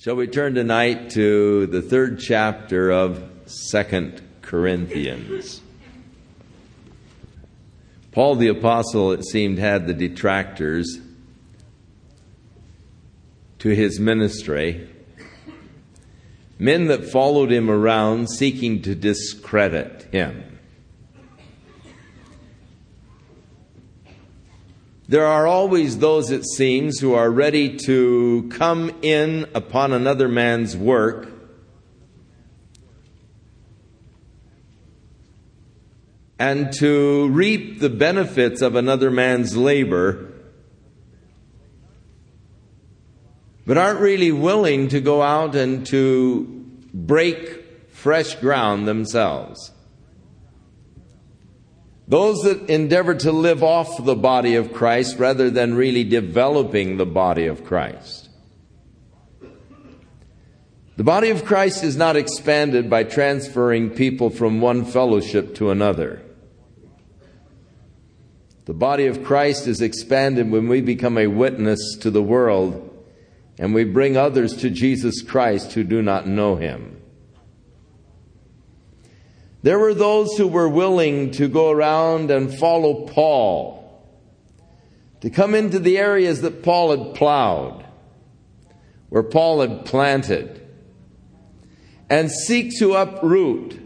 Shall we turn tonight to the third chapter of Second Corinthians? Paul the Apostle, it seemed, had the detractors to his ministry, men that followed him around seeking to discredit him. There are always those, it seems, who are ready to come in upon another man's work and to reap the benefits of another man's labor, but aren't really willing to go out and to break fresh ground themselves. Those that endeavor to live off the body of Christ rather than really developing the body of Christ. The body of Christ is not expanded by transferring people from one fellowship to another. The body of Christ is expanded when we become a witness to the world and we bring others to Jesus Christ who do not know him. There were those who were willing to go around and follow Paul, to come into the areas that Paul had plowed, where Paul had planted, and seek to uproot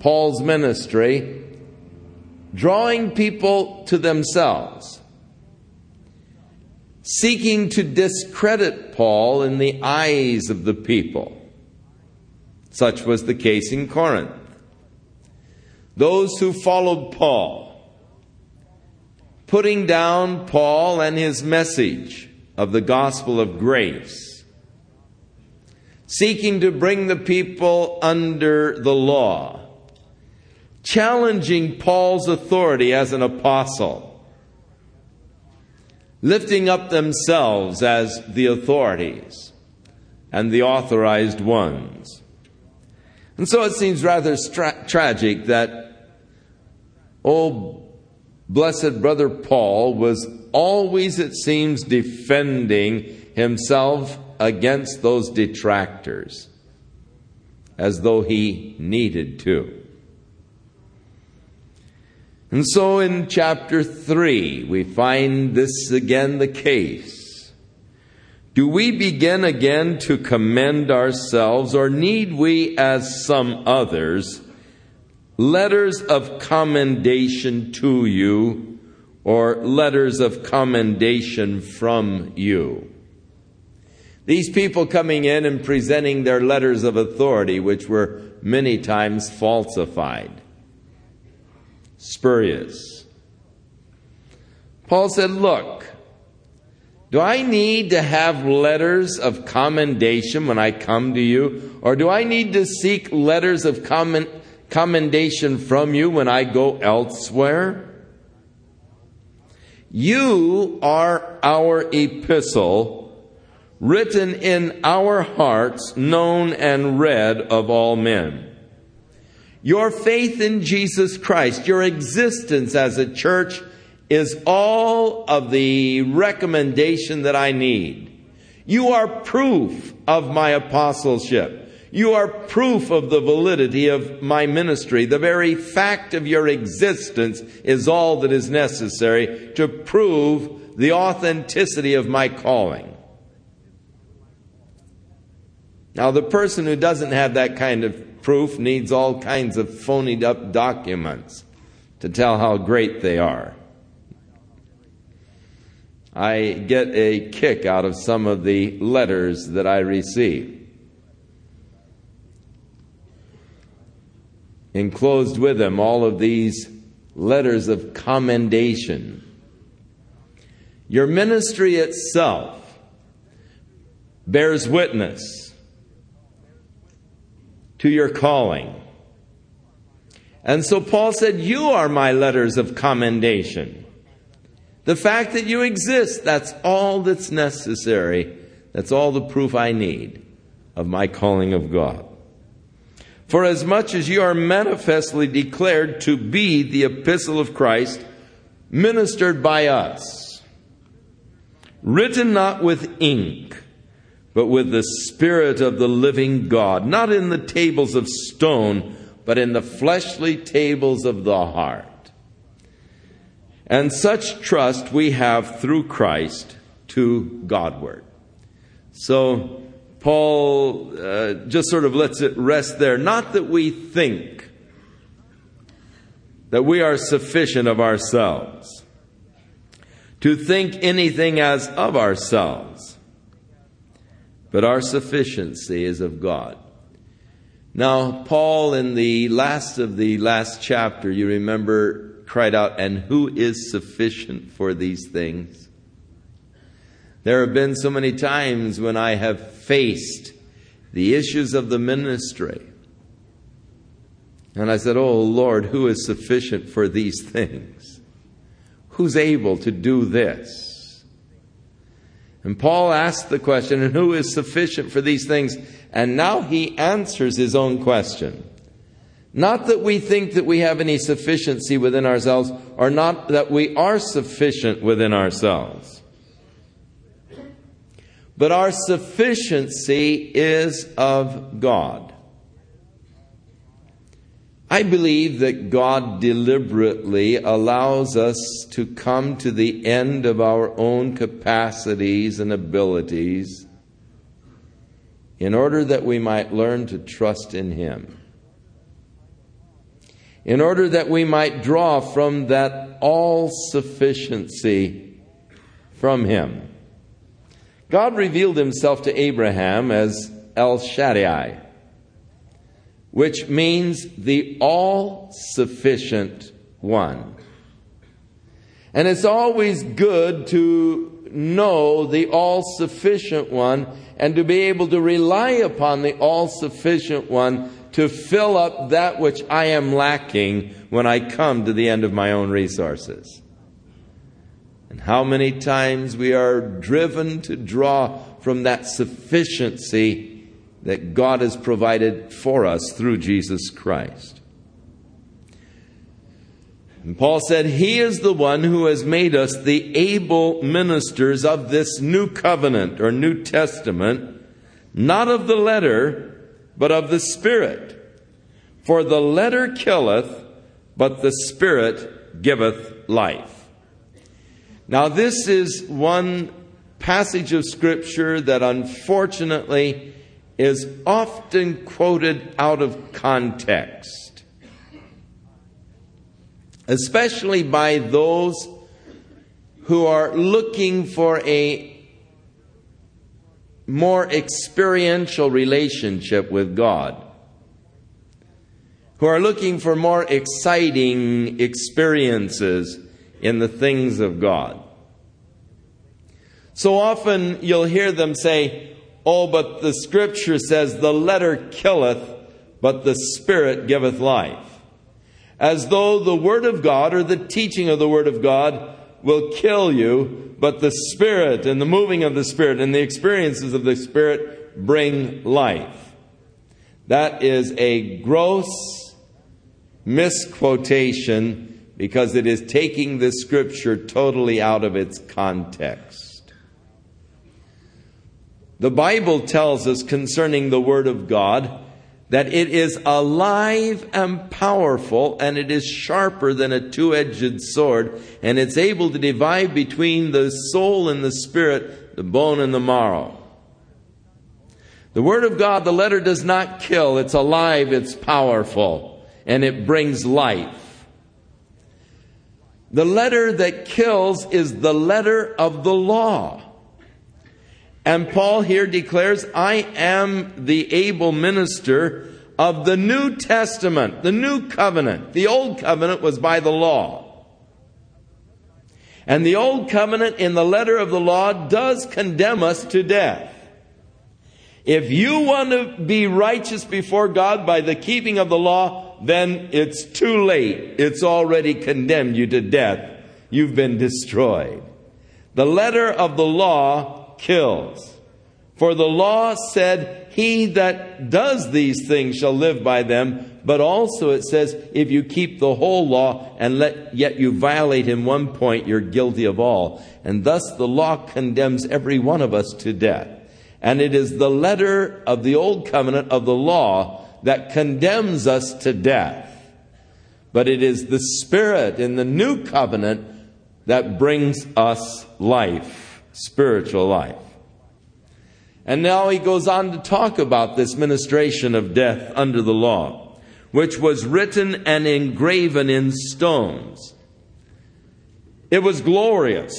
Paul's ministry, drawing people to themselves, seeking to discredit Paul in the eyes of the people. Such was the case in Corinth. Those who followed Paul, putting down Paul and his message of the gospel of grace, seeking to bring the people under the law, challenging Paul's authority as an apostle, lifting up themselves as the authorities and the authorized ones. And so it seems rather stra- tragic that old blessed brother Paul was always, it seems, defending himself against those detractors as though he needed to. And so in chapter 3, we find this again the case. Do we begin again to commend ourselves, or need we, as some others, letters of commendation to you, or letters of commendation from you? These people coming in and presenting their letters of authority, which were many times falsified, spurious. Paul said, Look, do I need to have letters of commendation when I come to you? Or do I need to seek letters of comment, commendation from you when I go elsewhere? You are our epistle, written in our hearts, known and read of all men. Your faith in Jesus Christ, your existence as a church, is all of the recommendation that I need. You are proof of my apostleship. You are proof of the validity of my ministry. The very fact of your existence is all that is necessary to prove the authenticity of my calling. Now, the person who doesn't have that kind of proof needs all kinds of phonied up documents to tell how great they are. I get a kick out of some of the letters that I receive. Enclosed with them, all of these letters of commendation. Your ministry itself bears witness to your calling. And so Paul said, You are my letters of commendation. The fact that you exist, that's all that's necessary. That's all the proof I need of my calling of God. For as much as you are manifestly declared to be the epistle of Christ, ministered by us, written not with ink, but with the Spirit of the living God, not in the tables of stone, but in the fleshly tables of the heart. And such trust we have through Christ to Godward. So, Paul uh, just sort of lets it rest there. Not that we think that we are sufficient of ourselves, to think anything as of ourselves, but our sufficiency is of God. Now, Paul, in the last of the last chapter, you remember, cried out, And who is sufficient for these things? There have been so many times when I have faced the issues of the ministry. And I said, Oh Lord, who is sufficient for these things? Who's able to do this? And Paul asked the question, and who is sufficient for these things? And now he answers his own question. Not that we think that we have any sufficiency within ourselves, or not that we are sufficient within ourselves. But our sufficiency is of God. I believe that God deliberately allows us to come to the end of our own capacities and abilities in order that we might learn to trust in Him. In order that we might draw from that all sufficiency from Him. God revealed Himself to Abraham as El Shaddai, which means the all sufficient one. And it's always good to know the all sufficient one and to be able to rely upon the all sufficient one to fill up that which I am lacking when I come to the end of my own resources. And how many times we are driven to draw from that sufficiency that God has provided for us through Jesus Christ. And Paul said, He is the one who has made us the able ministers of this new covenant or New Testament, not of the letter, but of the Spirit. For the letter killeth, but the Spirit giveth life. Now, this is one passage of Scripture that unfortunately is often quoted out of context especially by those who are looking for a more experiential relationship with God, who are looking for more exciting experiences in the things of God. So often you'll hear them say, Oh, but the scripture says the letter killeth, but the spirit giveth life as though the Word of God or the teaching of the Word of God will kill you, but the Spirit and the moving of the Spirit and the experiences of the Spirit bring life. That is a gross misquotation because it is taking the Scripture totally out of its context. The Bible tells us concerning the Word of God that it is alive and powerful, and it is sharper than a two edged sword, and it's able to divide between the soul and the spirit, the bone and the marrow. The Word of God, the letter does not kill, it's alive, it's powerful, and it brings life. The letter that kills is the letter of the law. And Paul here declares, I am the able minister of the New Testament, the New Covenant. The Old Covenant was by the law. And the Old Covenant in the letter of the law does condemn us to death. If you want to be righteous before God by the keeping of the law, then it's too late. It's already condemned you to death. You've been destroyed. The letter of the law kills. For the law said, He that does these things shall live by them. But also it says, if you keep the whole law and let, yet you violate in one point, you're guilty of all. And thus the law condemns every one of us to death. And it is the letter of the old covenant of the law that condemns us to death. But it is the Spirit in the new covenant that brings us life, spiritual life. And now he goes on to talk about this ministration of death under the law, which was written and engraven in stones. It was glorious,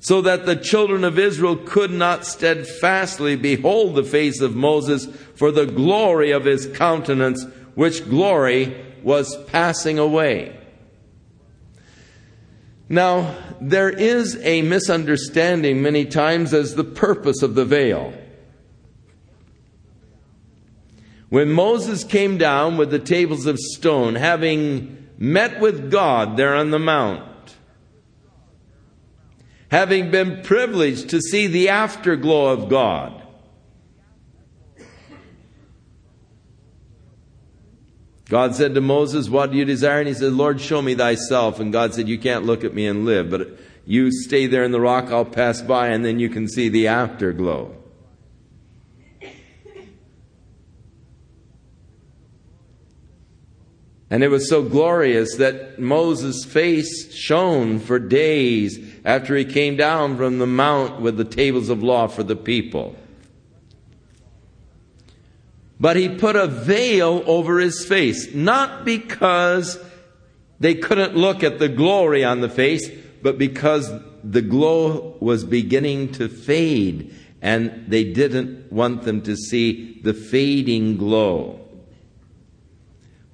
so that the children of Israel could not steadfastly behold the face of Moses for the glory of his countenance, which glory was passing away. Now, there is a misunderstanding many times as the purpose of the veil. When Moses came down with the tables of stone, having met with God there on the mount, having been privileged to see the afterglow of God, God said to Moses, What do you desire? And he said, Lord, show me thyself. And God said, You can't look at me and live, but you stay there in the rock, I'll pass by, and then you can see the afterglow. And it was so glorious that Moses' face shone for days after he came down from the mount with the tables of law for the people. But he put a veil over his face, not because they couldn't look at the glory on the face, but because the glow was beginning to fade and they didn't want them to see the fading glow.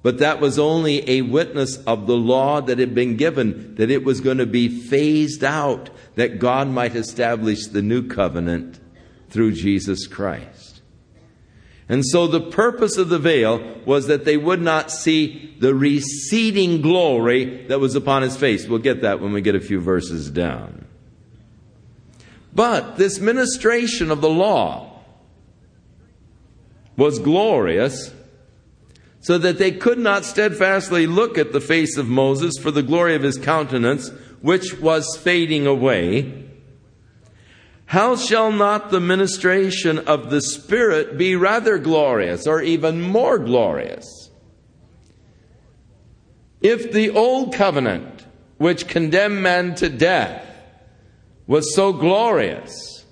But that was only a witness of the law that had been given, that it was going to be phased out, that God might establish the new covenant through Jesus Christ. And so the purpose of the veil was that they would not see the receding glory that was upon his face. We'll get that when we get a few verses down. But this ministration of the law was glorious so that they could not steadfastly look at the face of Moses for the glory of his countenance, which was fading away. How shall not the ministration of the Spirit be rather glorious or even more glorious? If the old covenant, which condemned man to death, was so glorious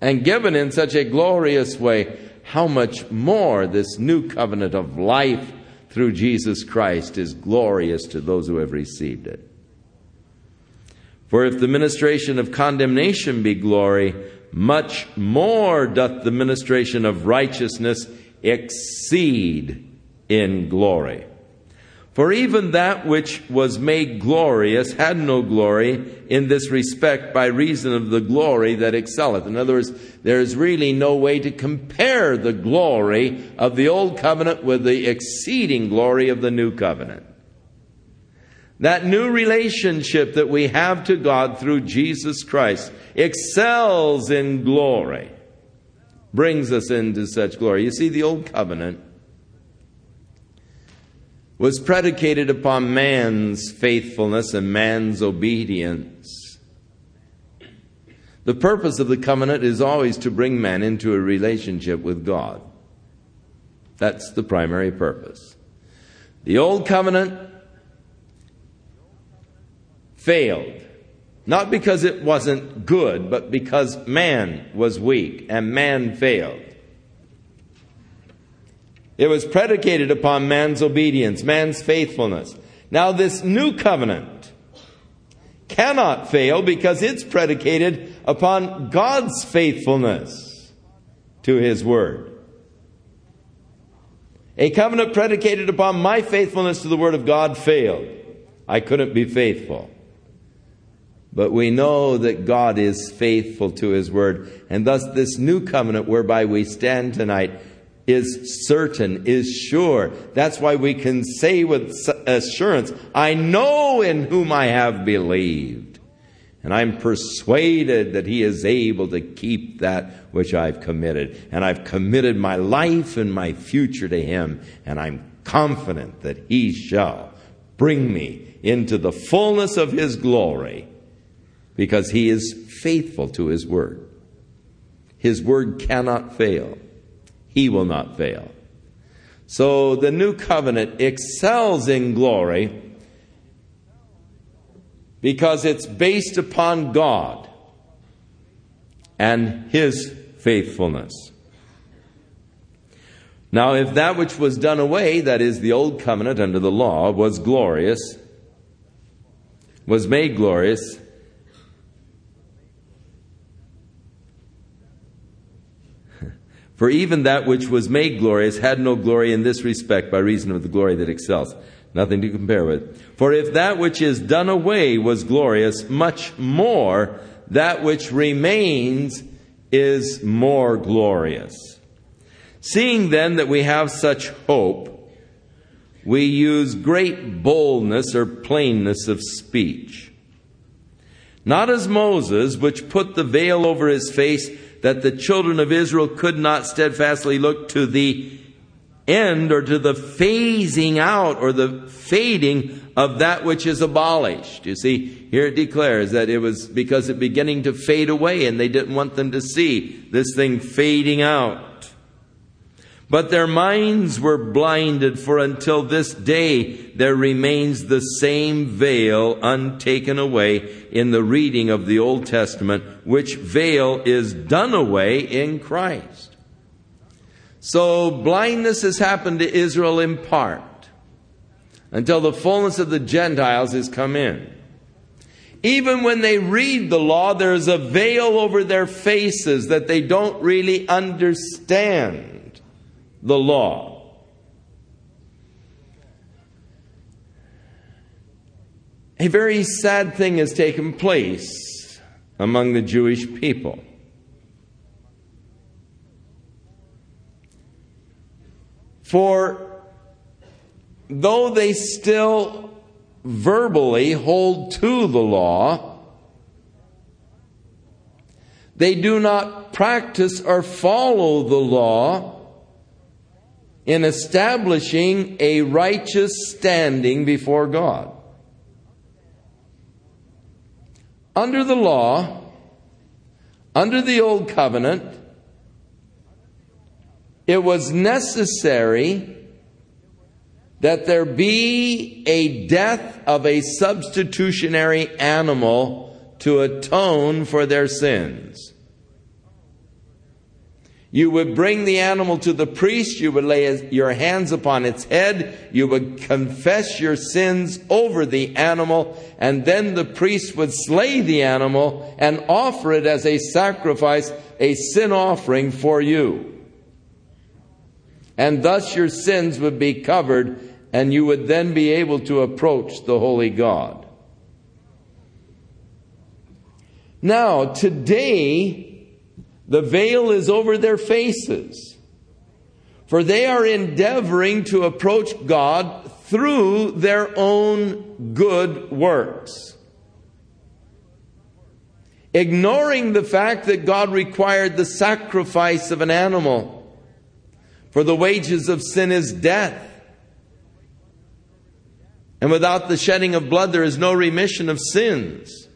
and given in such a glorious way, how much more this new covenant of life through Jesus Christ is glorious to those who have received it. For if the ministration of condemnation be glory, much more doth the ministration of righteousness exceed in glory. For even that which was made glorious had no glory in this respect by reason of the glory that excelleth. In other words, there is really no way to compare the glory of the old covenant with the exceeding glory of the new covenant. That new relationship that we have to God through Jesus Christ excels in glory, brings us into such glory. You see, the old covenant was predicated upon man's faithfulness and man's obedience. The purpose of the covenant is always to bring man into a relationship with God. That's the primary purpose. The old covenant failed. Not because it wasn't good, but because man was weak and man failed. It was predicated upon man's obedience, man's faithfulness. Now, this new covenant cannot fail because it's predicated upon God's faithfulness to His Word. A covenant predicated upon my faithfulness to the Word of God failed. I couldn't be faithful. But we know that God is faithful to His word. And thus, this new covenant whereby we stand tonight is certain, is sure. That's why we can say with assurance, I know in whom I have believed. And I'm persuaded that He is able to keep that which I've committed. And I've committed my life and my future to Him. And I'm confident that He shall bring me into the fullness of His glory because he is faithful to his word. His word cannot fail. He will not fail. So the new covenant excels in glory because it's based upon God and His faithfulness. Now, if that which was done away, that is, the old covenant under the law, was glorious, was made glorious, For even that which was made glorious had no glory in this respect by reason of the glory that excels. Nothing to compare with. For if that which is done away was glorious, much more that which remains is more glorious. Seeing then that we have such hope, we use great boldness or plainness of speech. Not as Moses, which put the veil over his face that the children of Israel could not steadfastly look to the end or to the phasing out or the fading of that which is abolished. You see, here it declares that it was because it beginning to fade away and they didn't want them to see this thing fading out. But their minds were blinded, for until this day there remains the same veil untaken away in the reading of the Old Testament, which veil is done away in Christ. So blindness has happened to Israel in part until the fullness of the Gentiles has come in. Even when they read the law, there's a veil over their faces that they don't really understand the law. A very sad thing has taken place among the Jewish people. For though they still verbally hold to the law, they do not practice or follow the law in establishing a righteous standing before God. Under the law, under the old covenant, it was necessary that there be a death of a substitutionary animal to atone for their sins. You would bring the animal to the priest. You would lay your hands upon its head. You would confess your sins over the animal. And then the priest would slay the animal and offer it as a sacrifice, a sin offering for you. And thus your sins would be covered and you would then be able to approach the holy God. Now, today, the veil is over their faces, for they are endeavoring to approach God through their own good works. Ignoring the fact that God required the sacrifice of an animal, for the wages of sin is death. And without the shedding of blood, there is no remission of sins.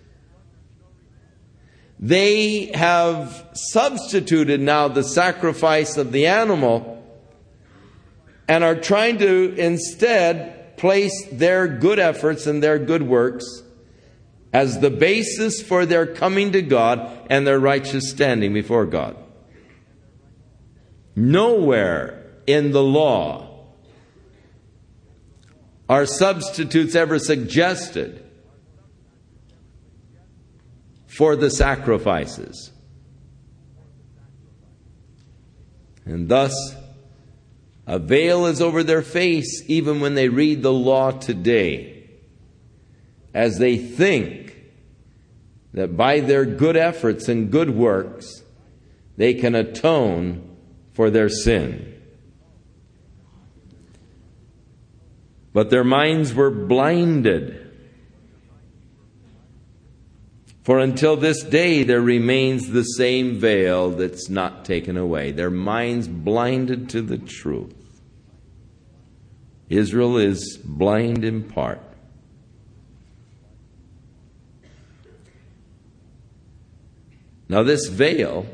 They have substituted now the sacrifice of the animal and are trying to instead place their good efforts and their good works as the basis for their coming to God and their righteous standing before God. Nowhere in the law are substitutes ever suggested for the sacrifices. And thus, a veil is over their face even when they read the law today, as they think that by their good efforts and good works, they can atone for their sin. But their minds were blinded for until this day, there remains the same veil that's not taken away. Their minds blinded to the truth. Israel is blind in part. Now, this veil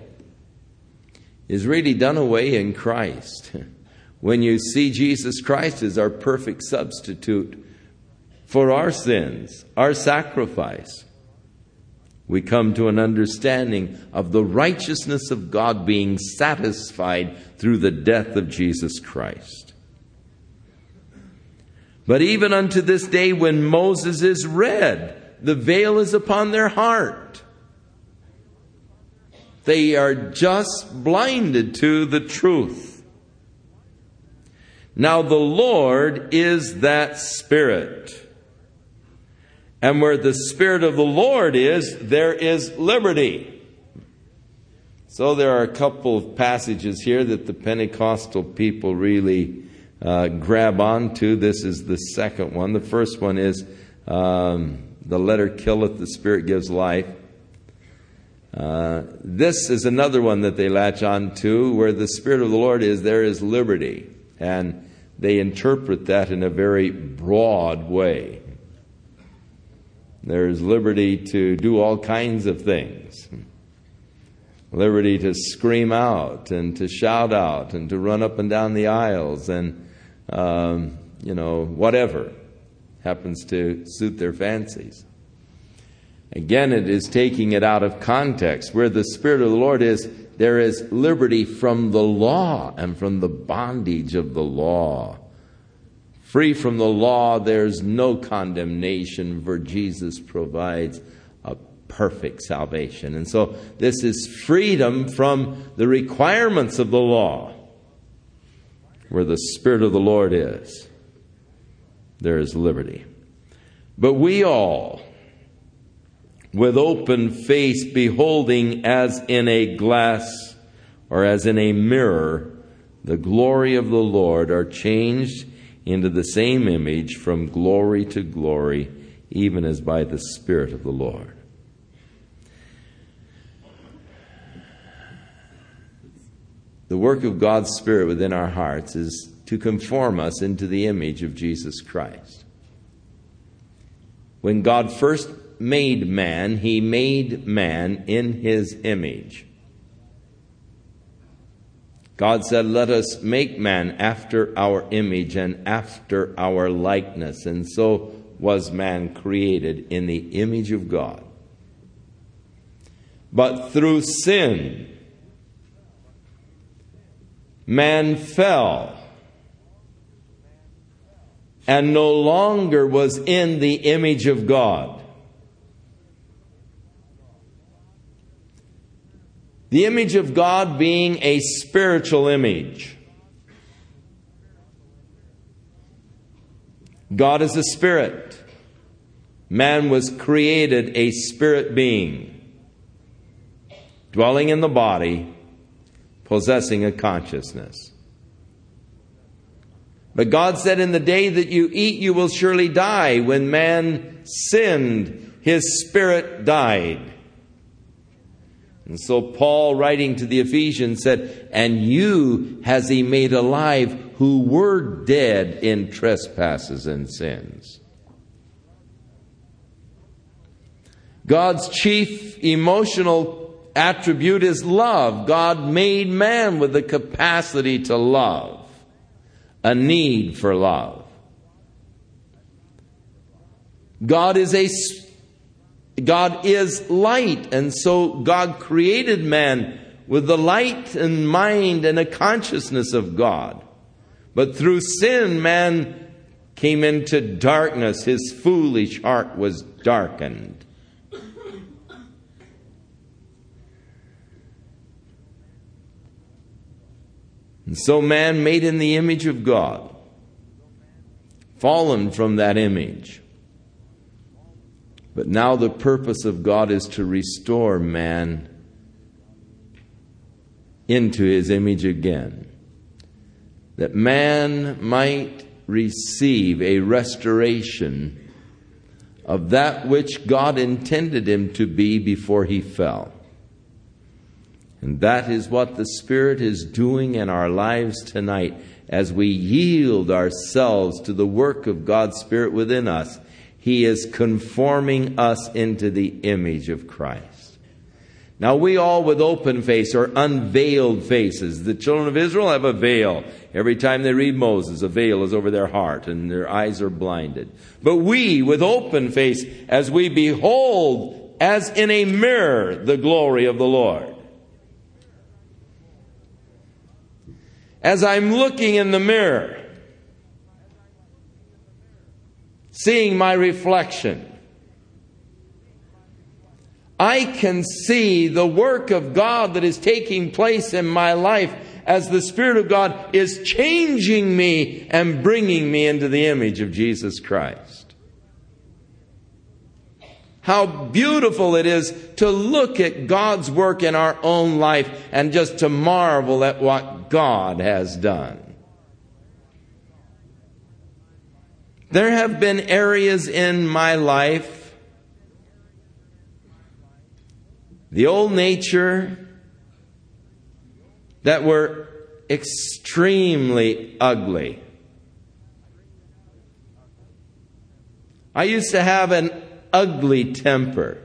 is really done away in Christ. When you see Jesus Christ as our perfect substitute for our sins, our sacrifice, we come to an understanding of the righteousness of God being satisfied through the death of Jesus Christ. But even unto this day, when Moses is read, the veil is upon their heart. They are just blinded to the truth. Now, the Lord is that Spirit. And where the Spirit of the Lord is, there is liberty. So, there are a couple of passages here that the Pentecostal people really uh, grab onto. This is the second one. The first one is um, the letter killeth, the Spirit gives life. Uh, this is another one that they latch on to. Where the Spirit of the Lord is, there is liberty. And they interpret that in a very broad way. There's liberty to do all kinds of things liberty to scream out and to shout out and to run up and down the aisles and, um, you know, whatever happens to suit their fancies. Again, it is taking it out of context. Where the Spirit of the Lord is, there is liberty from the law and from the bondage of the law. Free from the law, there's no condemnation, for Jesus provides a perfect salvation. And so, this is freedom from the requirements of the law. Where the Spirit of the Lord is, there is liberty. But we all, with open face, beholding as in a glass or as in a mirror the glory of the Lord, are changed into the same image from glory to glory, even as by the Spirit of the Lord. The work of God's Spirit within our hearts is to conform us into the image of Jesus Christ. When God first made man, he made man in his image. God said, Let us make man after our image and after our likeness. And so was man created in the image of God. But through sin, man fell and no longer was in the image of God. The image of God being a spiritual image. God is a spirit. Man was created a spirit being, dwelling in the body, possessing a consciousness. But God said, In the day that you eat, you will surely die. When man sinned, his spirit died. And so Paul, writing to the Ephesians, said, And you has he made alive who were dead in trespasses and sins. God's chief emotional attribute is love. God made man with the capacity to love, a need for love. God is a God is light, and so God created man with the light and mind and a consciousness of God. But through sin, man came into darkness. His foolish heart was darkened. And so man made in the image of God, fallen from that image, but now the purpose of God is to restore man into his image again. That man might receive a restoration of that which God intended him to be before he fell. And that is what the Spirit is doing in our lives tonight as we yield ourselves to the work of God's Spirit within us he is conforming us into the image of Christ. Now we all with open face or unveiled faces. The children of Israel have a veil. Every time they read Moses, a veil is over their heart and their eyes are blinded. But we with open face as we behold as in a mirror the glory of the Lord. As I'm looking in the mirror, seeing my reflection, I can see the work of God that is taking place in my life as the Spirit of God is changing me and bringing me into the image of Jesus Christ. How beautiful it is to look at God's work in our own life and just to marvel at what God has done. There have been areas in my life the old nature that were extremely ugly. I used to have an ugly temper,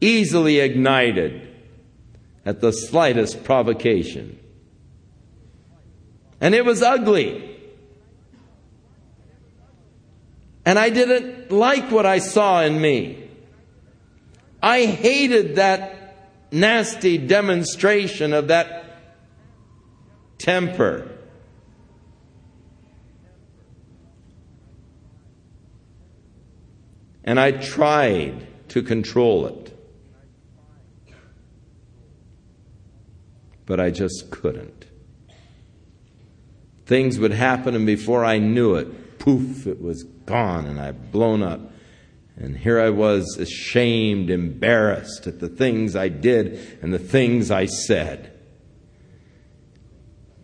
easily ignited at the slightest provocation. And it was ugly. And I didn't like what I saw in me. I hated that nasty demonstration of that temper. And I tried to control it. But I just couldn't. Things would happen, and before I knew it, poof, it was gone, and I've blown up. And here I was ashamed, embarrassed at the things I did and the things I said.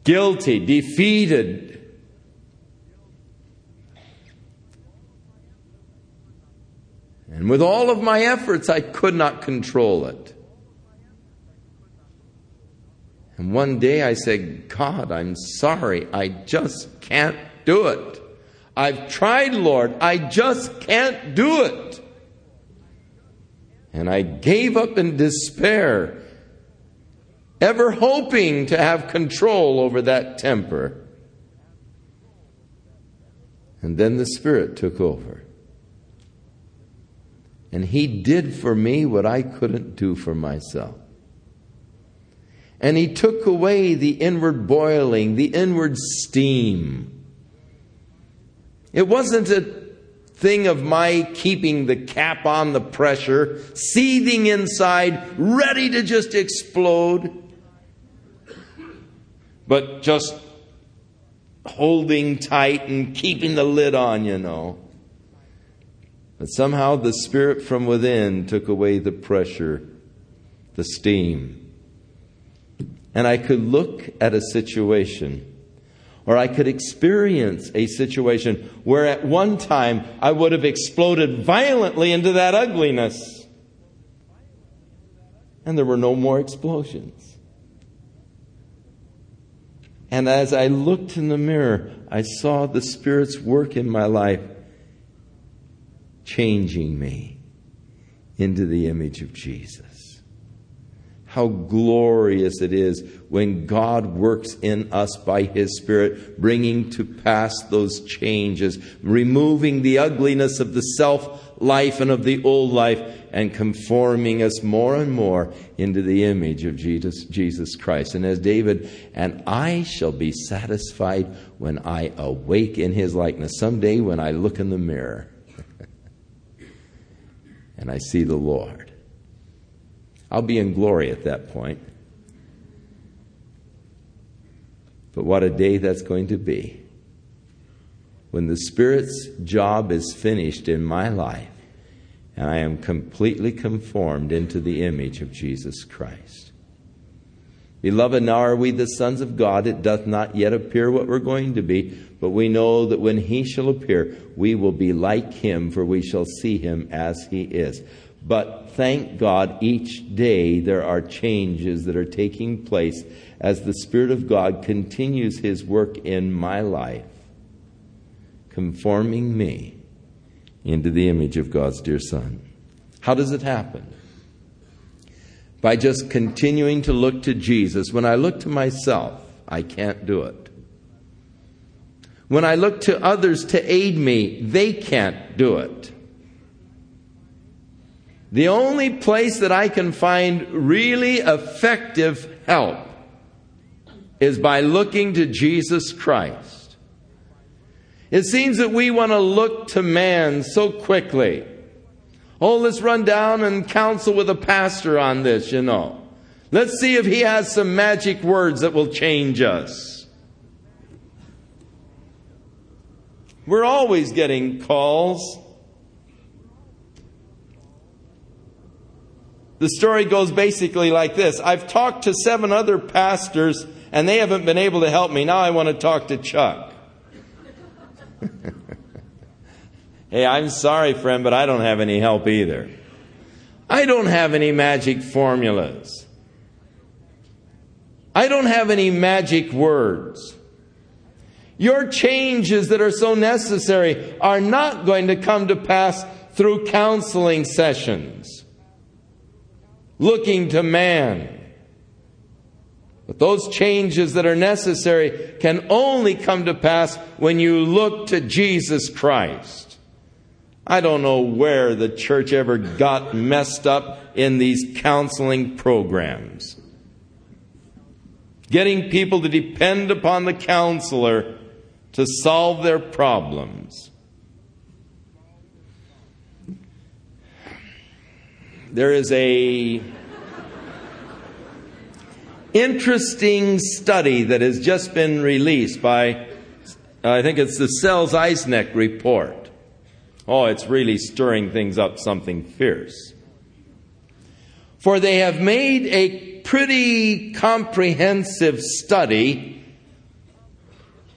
Guilty, defeated. And with all of my efforts, I could not control it. And one day I said, God, I'm sorry. I just can't do it. I've tried, Lord. I just can't do it. And I gave up in despair, ever hoping to have control over that temper. And then the Spirit took over. And He did for me what I couldn't do for myself. And He took away the inward boiling, the inward steam it wasn't a thing of my keeping the cap on the pressure, seething inside, ready to just explode, but just holding tight and keeping the lid on, you know. But somehow the Spirit from within took away the pressure, the steam. And I could look at a situation or I could experience a situation where at one time I would have exploded violently into that ugliness. And there were no more explosions. And as I looked in the mirror, I saw the Spirit's work in my life changing me into the image of Jesus. How glorious it is when God works in us by His Spirit, bringing to pass those changes, removing the ugliness of the self life and of the old life, and conforming us more and more into the image of Jesus, Jesus Christ. And as David, and I shall be satisfied when I awake in His likeness. Someday when I look in the mirror and I see the Lord. I'll be in glory at that point. But what a day that's going to be when the Spirit's job is finished in my life and I am completely conformed into the image of Jesus Christ. Beloved, now are we the sons of God. It doth not yet appear what we're going to be, but we know that when He shall appear, we will be like Him, for we shall see Him as He is. But thank God, each day there are changes that are taking place as the Spirit of God continues His work in my life, conforming me into the image of God's dear Son. How does it happen? by just continuing to look to Jesus. When I look to myself, I can't do it. When I look to others to aid me, they can't do it. The only place that I can find really effective help is by looking to Jesus Christ. It seems that we want to look to man so quickly. Oh, let's run down and counsel with a pastor on this, you know. Let's see if he has some magic words that will change us. We're always getting calls. The story goes basically like this I've talked to seven other pastors and they haven't been able to help me. Now I want to talk to Chuck. hey, I'm sorry, friend, but I don't have any help either. I don't have any magic formulas. I don't have any magic words. Your changes that are so necessary are not going to come to pass through counseling sessions, looking to man. But those changes that are necessary can only come to pass when you look to Jesus Christ. I don't know where the church ever got messed up in these counseling programs. Getting people to depend upon the counselor to solve their problems. There is a interesting study that has just been released by I think it's the Sells-Eisner report. Oh, it's really stirring things up something fierce. For they have made a pretty comprehensive study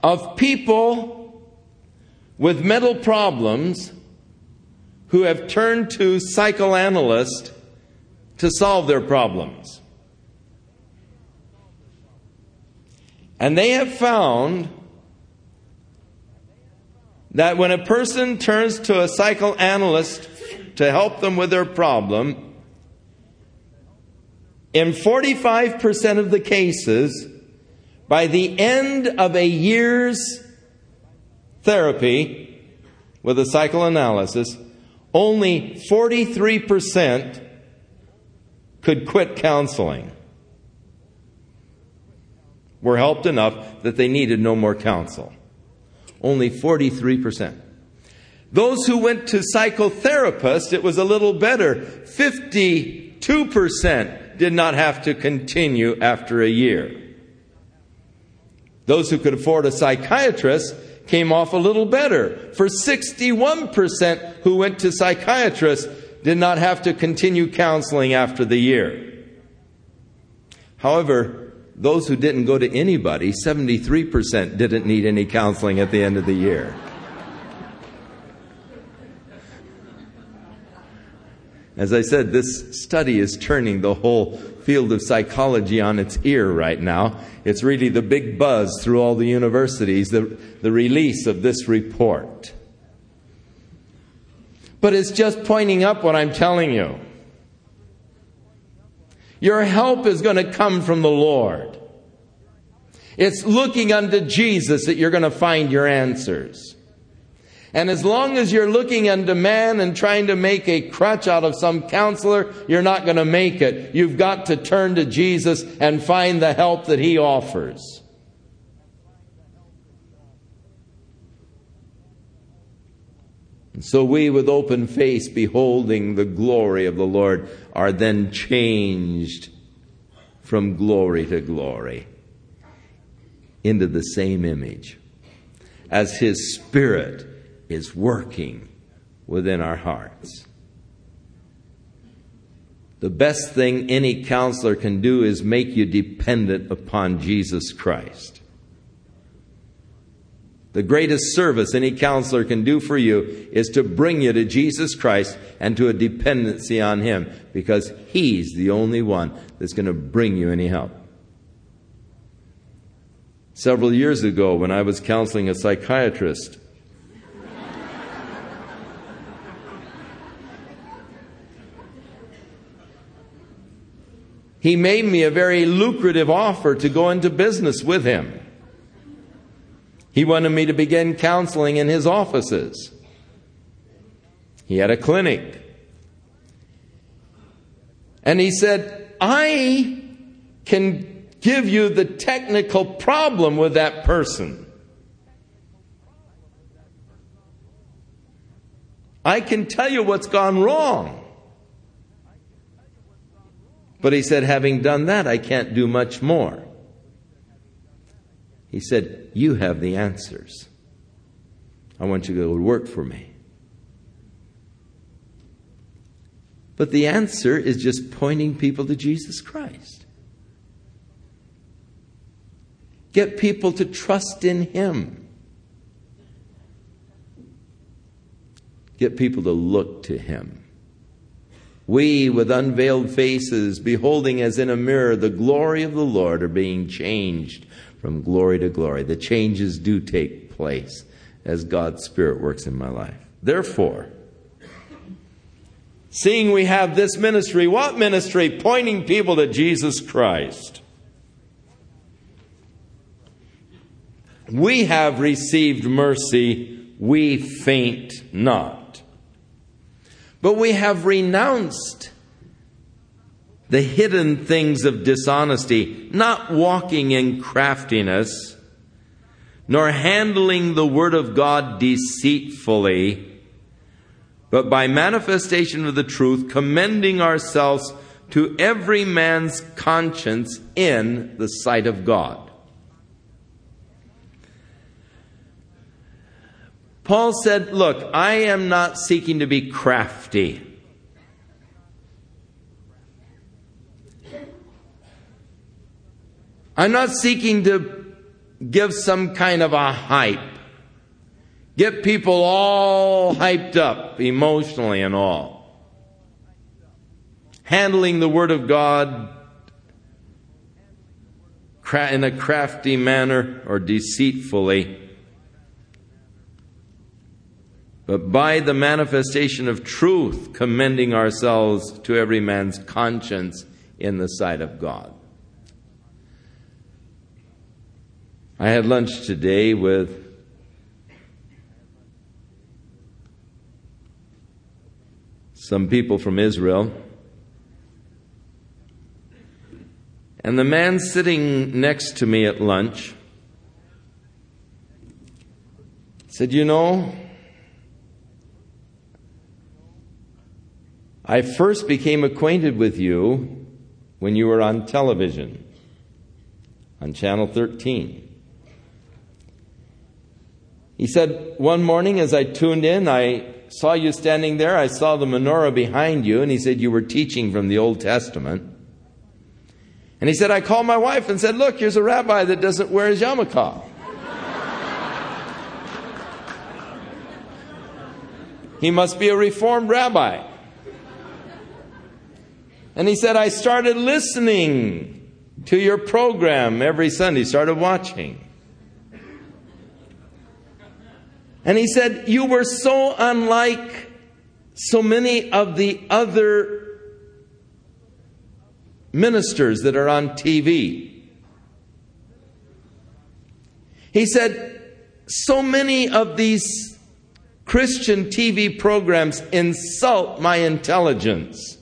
of people with mental problems who have turned to psychoanalysts to solve their problems. And they have found that when a person turns to a psychoanalyst to help them with their problem, in 45% of the cases, by the end of a year's therapy with a psychoanalysis, only 43% could quit counseling. Were helped enough that they needed no more counsel. Only 43%. Those who went to psychotherapists, it was a little better. 52% did not have to continue after a year. Those who could afford a psychiatrist came off a little better. For 61% who went to psychiatrists did not have to continue counseling after the year. However, those who didn't go to anybody, 73% didn't need any counseling at the end of the year. As I said, this study is turning the whole field of psychology on its ear right now. It's really the big buzz through all the universities, the, the release of this report. But it's just pointing up what I'm telling you. Your help is going to come from the Lord. It's looking unto Jesus that you're going to find your answers. And as long as you're looking unto man and trying to make a crutch out of some counselor, you're not going to make it. You've got to turn to Jesus and find the help that he offers. And so we, with open face, beholding the glory of the Lord, are then changed from glory to glory into the same image as his spirit is working within our hearts. The best thing any counselor can do is make you dependent upon Jesus Christ. The greatest service any counselor can do for you is to bring you to Jesus Christ and to a dependency on Him because He's the only one that's going to bring you any help. Several years ago, when I was counseling a psychiatrist, He made me a very lucrative offer to go into business with him. He wanted me to begin counseling in his offices. He had a clinic. And he said, I can give you the technical problem with that person. I can tell you what's gone wrong. But he said, having done that, I can't do much more. He said, You have the answers. I want you to go work for me. But the answer is just pointing people to Jesus Christ. Get people to trust in Him. Get people to look to Him. We, with unveiled faces, beholding as in a mirror the glory of the Lord, are being changed from glory to glory. The changes do take place as God's Spirit works in my life. Therefore, seeing we have this ministry, what ministry? Pointing people to Jesus Christ. We have received mercy, we faint not. But we have renounced the hidden things of dishonesty, not walking in craftiness, nor handling the word of God deceitfully, but by manifestation of the truth, commending ourselves to every man's conscience in the sight of God. Paul said, Look, I am not seeking to be crafty. I'm not seeking to give some kind of a hype, get people all hyped up emotionally and all. Handling the Word of God in a crafty manner or deceitfully but by the manifestation of truth, commending ourselves to every man's conscience in the sight of God. I had lunch today with some people from Israel. And the man sitting next to me at lunch said, You know, I first became acquainted with you when you were on television, on Channel 13. He said, One morning as I tuned in, I saw you standing there. I saw the menorah behind you, and he said you were teaching from the Old Testament. And he said, I called my wife and said, Look, here's a rabbi that doesn't wear his yarmulke. he must be a reformed rabbi. And he said, I started listening to your program every Sunday, started watching. And he said, You were so unlike so many of the other ministers that are on TV. He said, So many of these Christian TV programs insult my intelligence.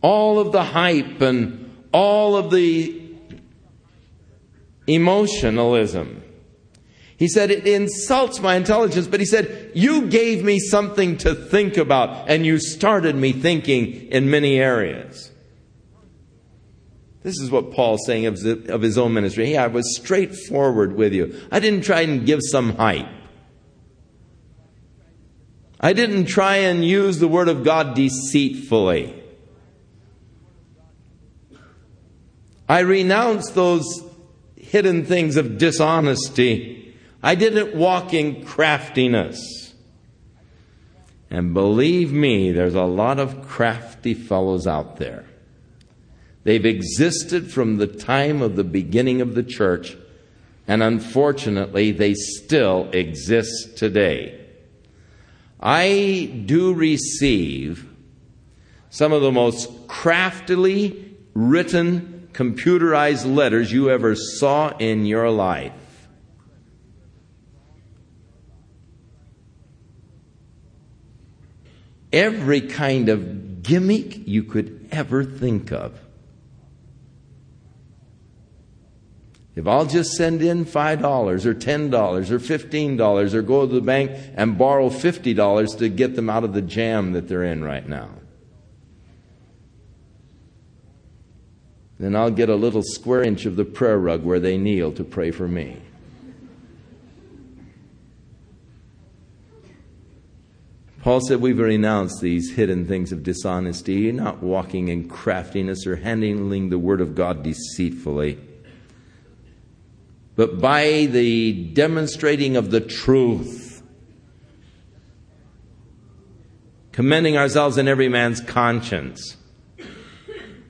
All of the hype and all of the emotionalism. He said, it insults my intelligence, but he said, you gave me something to think about and you started me thinking in many areas. This is what Paul's saying of his own ministry. Hey, I was straightforward with you. I didn't try and give some hype. I didn't try and use the word of God deceitfully. I renounced those hidden things of dishonesty. I didn't walk in craftiness. And believe me, there's a lot of crafty fellows out there. They've existed from the time of the beginning of the church, and unfortunately, they still exist today. I do receive some of the most craftily written, computerized letters you ever saw in your life. Every kind of gimmick you could ever think of. If I'll just send in $5 or $10 or $15 or go to the bank and borrow $50 to get them out of the jam that they're in right now, then I'll get a little square inch of the prayer rug where they kneel to pray for me. Paul said we've renounced these hidden things of dishonesty, not walking in craftiness or handling the word of God deceitfully but by the demonstrating of the truth, commending ourselves in every man's conscience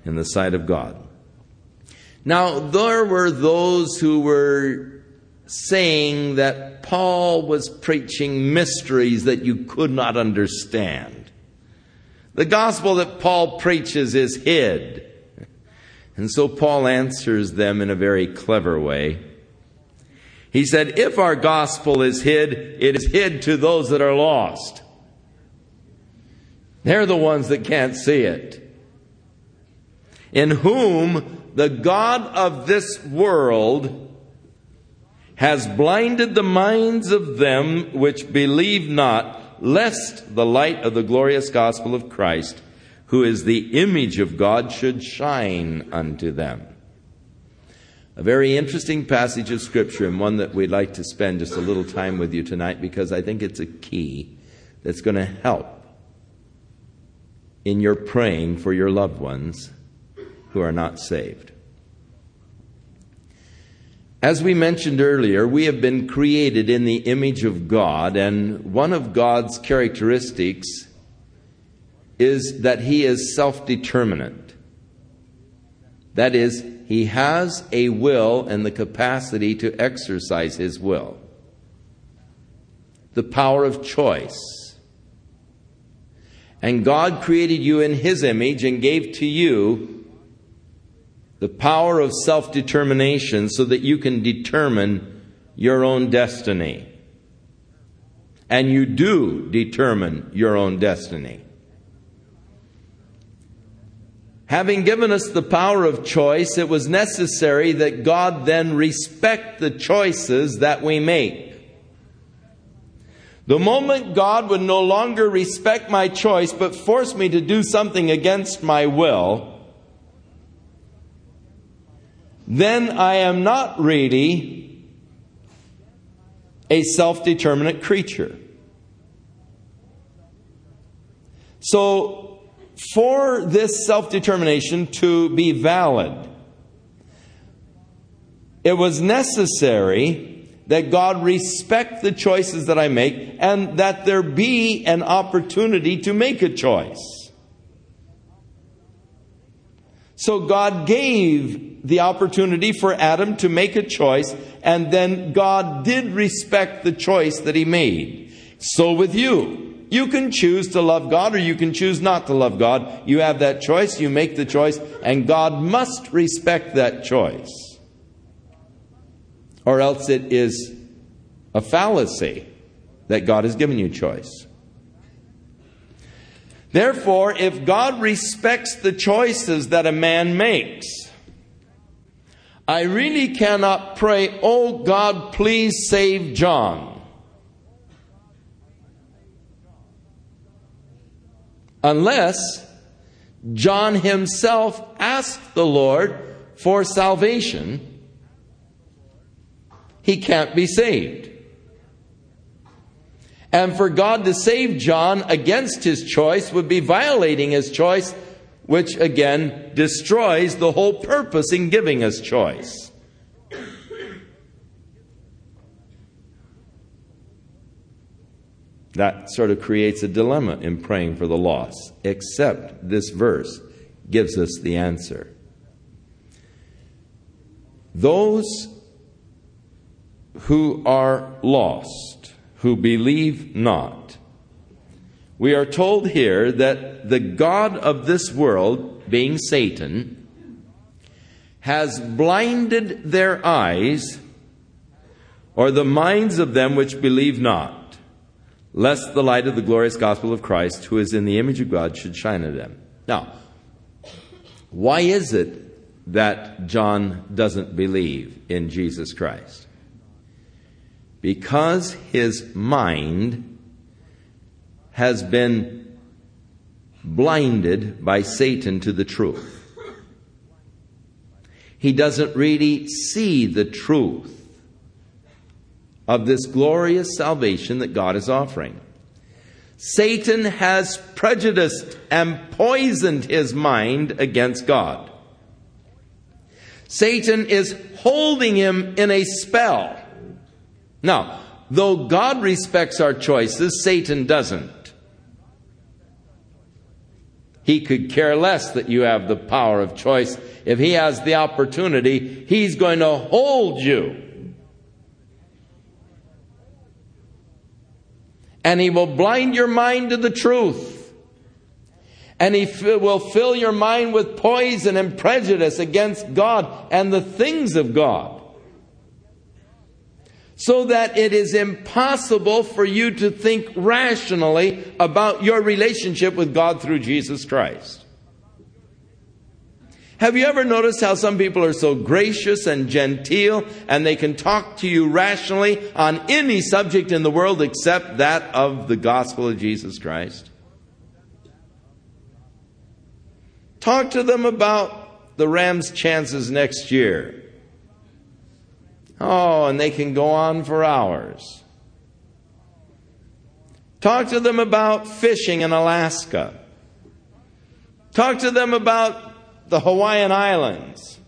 in the sight of God. Now, there were those who were saying that Paul was preaching mysteries that you could not understand. The gospel that Paul preaches is hid. And so Paul answers them in a very clever way. He said, If our gospel is hid, it is hid to those that are lost. They're the ones that can't see it. In whom the God of this world has blinded the minds of them which believe not, lest the light of the glorious gospel of Christ, who is the image of God, should shine unto them. A very interesting passage of Scripture and one that we'd like to spend just a little time with you tonight because I think it's a key that's going to help in your praying for your loved ones who are not saved. As we mentioned earlier, we have been created in the image of God, and one of God's characteristics is that He is self determinate. That is, he has a will and the capacity to exercise his will. The power of choice. And God created you in his image and gave to you the power of self determination so that you can determine your own destiny. And you do determine your own destiny. Having given us the power of choice, it was necessary that God then respect the choices that we make. The moment God would no longer respect my choice but force me to do something against my will, then I am not really a self determinate creature. So, for this self determination to be valid, it was necessary that God respect the choices that I make and that there be an opportunity to make a choice. So God gave the opportunity for Adam to make a choice, and then God did respect the choice that he made. So with you. You can choose to love God or you can choose not to love God. You have that choice, you make the choice, and God must respect that choice. Or else it is a fallacy that God has given you choice. Therefore, if God respects the choices that a man makes, I really cannot pray, Oh God, please save John. unless John himself asked the Lord for salvation, he can't be saved. And for God to save John against his choice would be violating his choice, which again destroys the whole purpose in giving us choice. That sort of creates a dilemma in praying for the lost, except this verse gives us the answer. Those who are lost, who believe not, we are told here that the God of this world, being Satan, has blinded their eyes or the minds of them which believe not, lest the light of the glorious gospel of Christ, who is in the image of God, should shine on them. Now, why is it that John doesn't believe in Jesus Christ? Because his mind has been blinded by Satan to the truth. He doesn't really see the truth of this glorious salvation that God is offering. Satan has prejudiced and poisoned his mind against God. Satan is holding him in a spell. Now, though God respects our choices, Satan doesn't. He could care less that you have the power of choice. If he has the opportunity, he's going to hold you. And he will blind your mind to the truth. And he will fill your mind with poison and prejudice against God and the things of God so that it is impossible for you to think rationally about your relationship with God through Jesus Christ. Have you ever noticed how some people are so gracious and genteel and they can talk to you rationally on any subject in the world except that of the gospel of Jesus Christ? Talk to them about the Rams' chances next year. Oh, and they can go on for hours. Talk to them about fishing in Alaska. Talk to them about the Hawaiian Islands.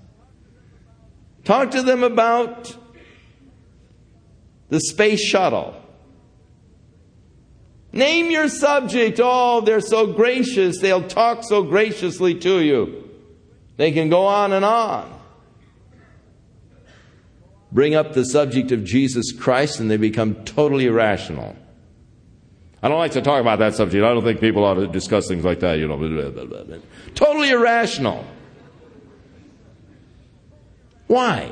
Talk to them about the space shuttle. Name your subject. Oh, they're so gracious. They'll talk so graciously to you. They can go on and on bring up the subject of Jesus Christ and they become totally irrational. I don't like to talk about that subject. I don't think people ought to discuss things like that, you know. Totally irrational. Why?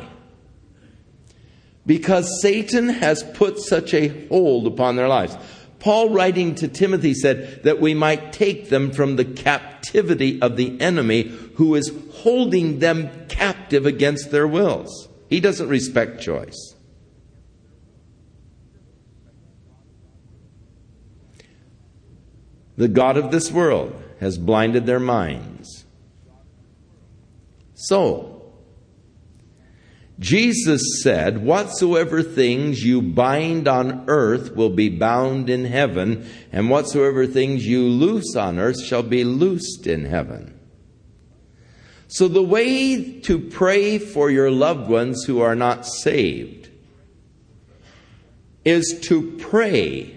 Because Satan has put such a hold upon their lives. Paul, writing to Timothy, said that we might take them from the captivity of the enemy who is holding them captive against their wills. He doesn't respect choice. The God of this world has blinded their minds. So, Jesus said, Whatsoever things you bind on earth will be bound in heaven, and whatsoever things you loose on earth shall be loosed in heaven. So, the way to pray for your loved ones who are not saved is to pray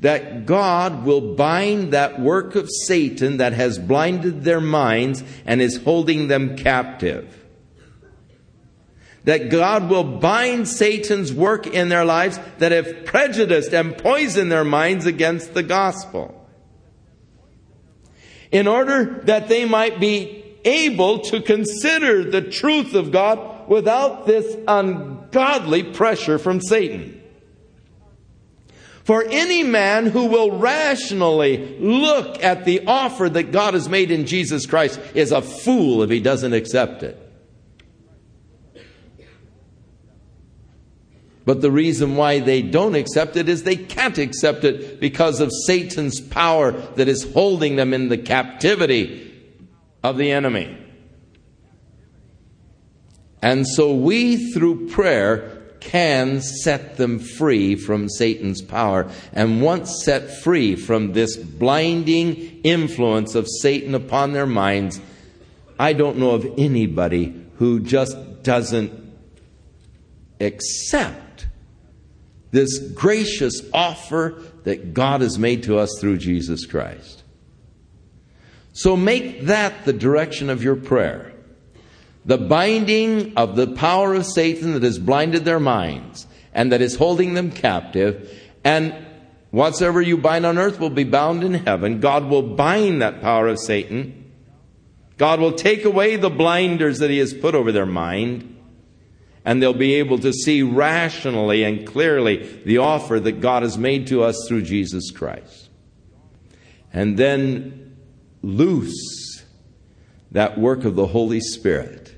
that God will bind that work of Satan that has blinded their minds and is holding them captive. That God will bind Satan's work in their lives that have prejudiced and poisoned their minds against the gospel. In order that they might be able to consider the truth of God without this ungodly pressure from Satan. For any man who will rationally look at the offer that God has made in Jesus Christ is a fool if he doesn't accept it. But the reason why they don't accept it is they can't accept it because of Satan's power that is holding them in the captivity of the enemy. And so we, through prayer, can set them free from Satan's power. And once set free from this blinding influence of Satan upon their minds, I don't know of anybody who just doesn't accept this gracious offer that God has made to us through Jesus Christ. So make that the direction of your prayer. The binding of the power of Satan that has blinded their minds and that is holding them captive, and Whatsoever you bind on earth will be bound in heaven. God will bind that power of Satan. God will take away the blinders that He has put over their mind, and they'll be able to see rationally and clearly the offer that God has made to us through Jesus Christ. And then loose that work of the Holy Spirit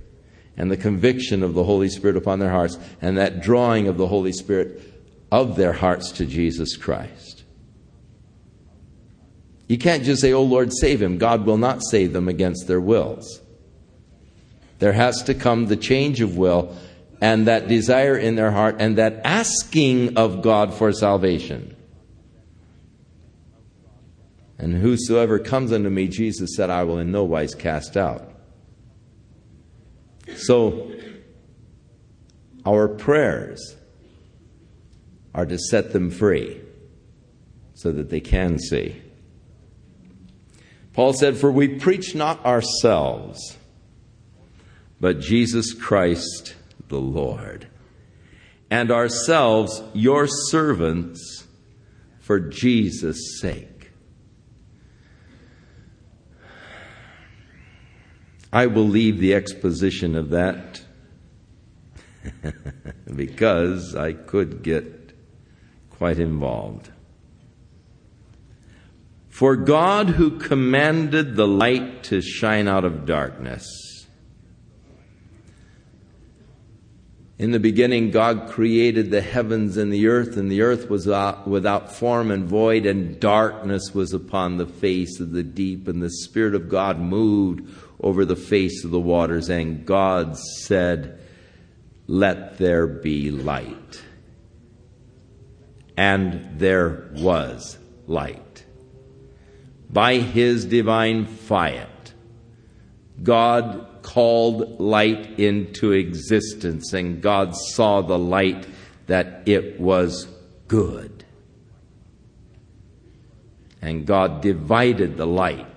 and the conviction of the Holy Spirit upon their hearts and that drawing of the Holy Spirit of their hearts to Jesus Christ. You can't just say, Oh Lord, save him. God will not save them against their wills. There has to come the change of will and that desire in their heart and that asking of God for salvation. And whosoever comes unto me, Jesus said, I will in no wise cast out. So, our prayers are to set them free so that they can see. Paul said, For we preach not ourselves, but Jesus Christ the Lord, and ourselves your servants for Jesus' sake. I will leave the exposition of that because I could get quite involved. For God, who commanded the light to shine out of darkness, in the beginning, God created the heavens and the earth, and the earth was without form and void, and darkness was upon the face of the deep, and the Spirit of God moved over the face of the waters, and God said, Let there be light and there was light. By his divine fiat, God called light into existence, and God saw the light that it was good. And God divided the light.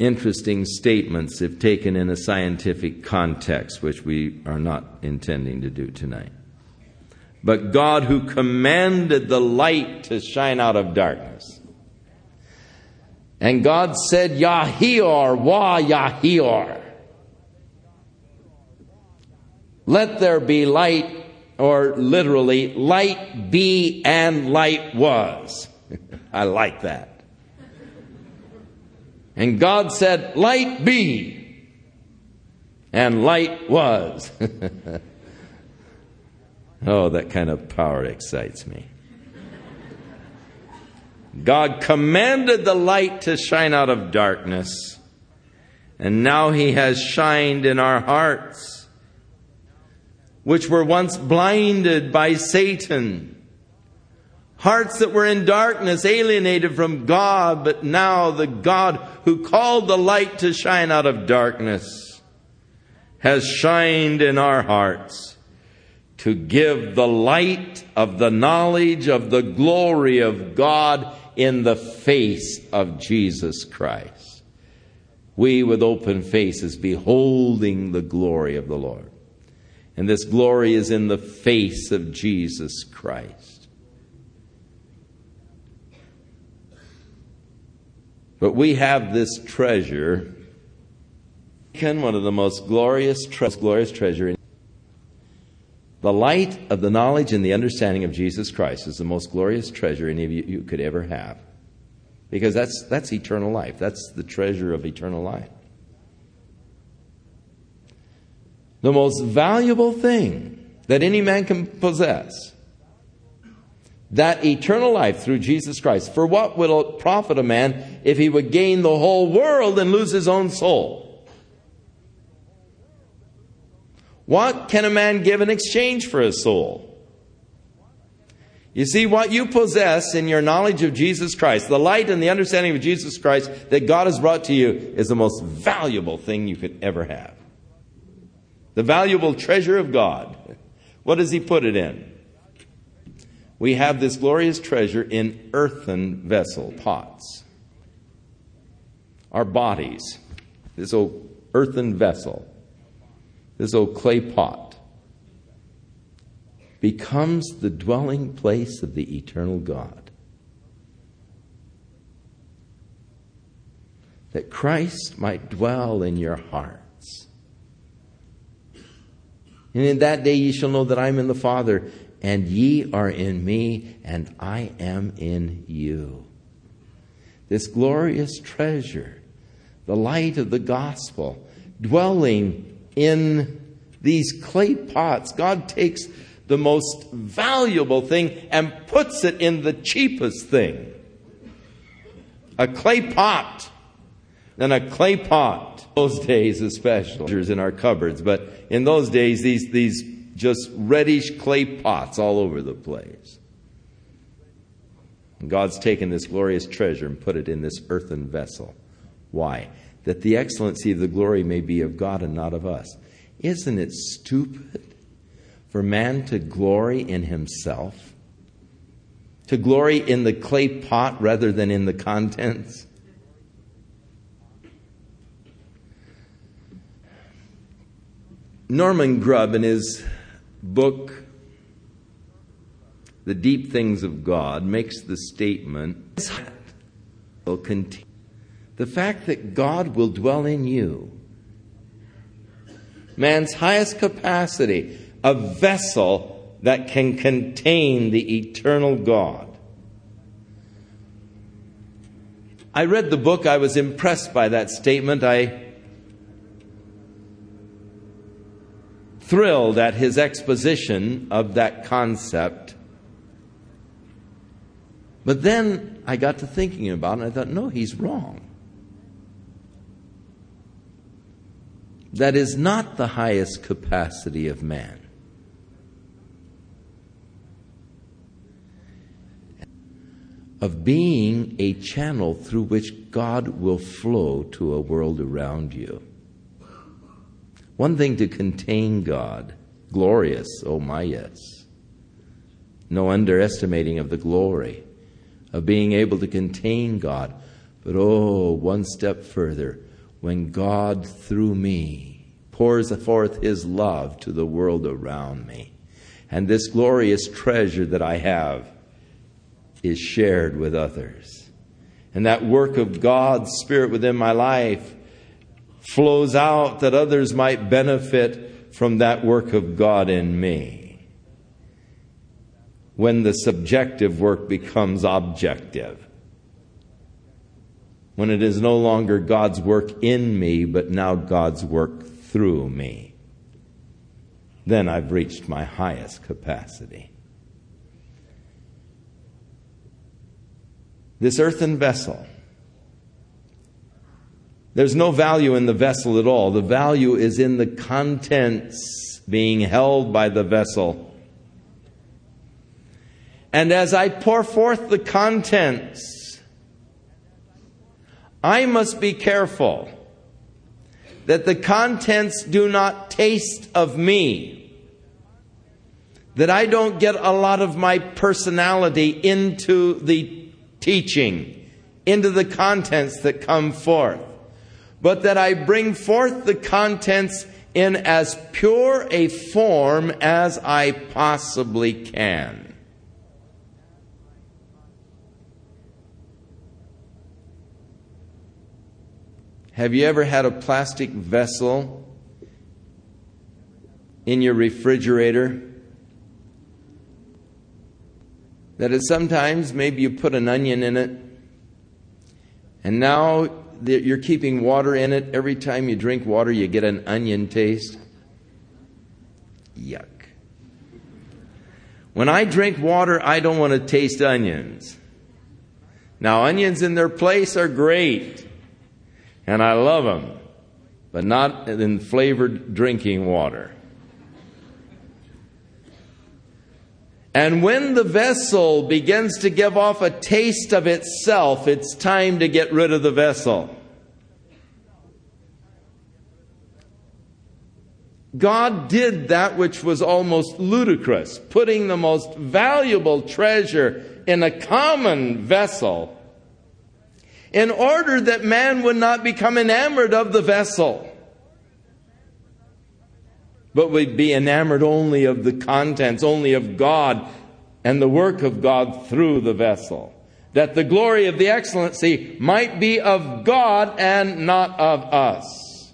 Interesting statements if taken in a scientific context, which we are not intending to do tonight but God who commanded the light to shine out of darkness. And God said, Yahior, Wa Yahior. Let there be light, or literally, light be and light was. I like that. And God said, Light be, and light was. Oh, that kind of power excites me. God commanded the light to shine out of darkness, and now He has shined in our hearts, which were once blinded by Satan. Hearts that were in darkness, alienated from God, but now the God who called the light to shine out of darkness has shined in our hearts to give the light of the knowledge of the glory of God in the face of Jesus Christ. We, with open faces, beholding the glory of the Lord. And this glory is in the face of Jesus Christ. But we have this treasure, one of the most glorious, tre- glorious treasure. The light of the knowledge and the understanding of Jesus Christ is the most glorious treasure any of you, you could ever have. Because that's, that's eternal life. That's the treasure of eternal life. The most valuable thing that any man can possess that eternal life through Jesus Christ. For what will it profit a man if he would gain the whole world and lose his own soul? What can a man give in exchange for his soul? You see, what you possess in your knowledge of Jesus Christ, the light and the understanding of Jesus Christ that God has brought to you, is the most valuable thing you could ever have. The valuable treasure of God. What does He put it in? We have this glorious treasure in earthen vessel, pots. Our bodies, this old earthen vessel this old clay pot. becomes the dwelling place of the eternal God. That Christ might dwell in your hearts. And in that day ye shall know that I am in the Father, and ye are in me, and I am in you. This glorious treasure, the light of the gospel, dwelling in these clay pots. God takes the most valuable thing and puts it in the cheapest thing a clay pot. And a clay pot. Those days, especially in our cupboards, but in those days, these, these just reddish clay pots all over the place. And God's taken this glorious treasure and put it in this earthen vessel. Why? That the excellency of the glory may be of God and not of us. Isn't it stupid for man to glory in himself? To glory in the clay pot rather than in the contents? Norman Grubb, in his book, The Deep Things of God, makes the statement will continue. The fact that God will dwell in you, man's highest capacity, a vessel that can contain the eternal God. I read the book, I was impressed by that statement. I thrilled at his exposition of that concept. But then I got to thinking about it and I thought, no, he's wrong. That is not the highest capacity of man. Of being a channel through which God will flow to a world around you. One thing to contain God, glorious, oh my yes. No underestimating of the glory of being able to contain God. But oh, one step further, when God through me pours forth his love to the world around me. And this glorious treasure that I have is shared with others. And that work of God's Spirit within my life flows out that others might benefit from that work of God in me. When the subjective work becomes objective. When it is no longer God's work in me, but now God's work through me. Then I've reached my highest capacity. This earthen vessel there's no value in the vessel at all. The value is in the contents being held by the vessel. And as I pour forth the contents, I must be careful that the contents do not taste of me. That I don't get a lot of my personality into the teaching, into the contents that come forth but that I bring forth the contents in as pure a form as I possibly can. Have you ever had a plastic vessel in your refrigerator? That is sometimes maybe you put an onion in it, and now you're keeping water in it. Every time you drink water, you get an onion taste. Yuck. When I drink water, I don't want to taste onions. Now, onions in their place are great, and I love them, but not in flavored drinking water. And when the vessel begins to give off a taste of itself, it's time to get rid of the vessel. God did that which was almost ludicrous, putting the most valuable treasure in a common vessel in order that man would not become enamored of the vessel. But we'd be enamored only of the contents, only of God and the work of God through the vessel. That the glory of the excellency might be of God and not of us.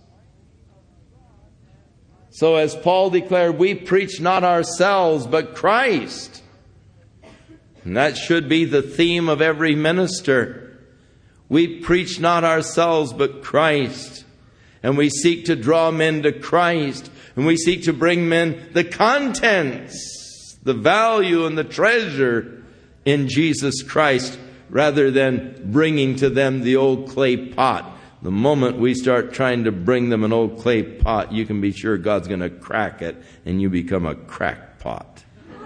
So, as Paul declared, we preach not ourselves, but Christ. And that should be the theme of every minister. We preach not ourselves, but Christ. And we seek to draw men to Christ. And we seek to bring men the contents, the value, and the treasure in Jesus Christ rather than bringing to them the old clay pot. The moment we start trying to bring them an old clay pot, you can be sure God's going to crack it and you become a crackpot.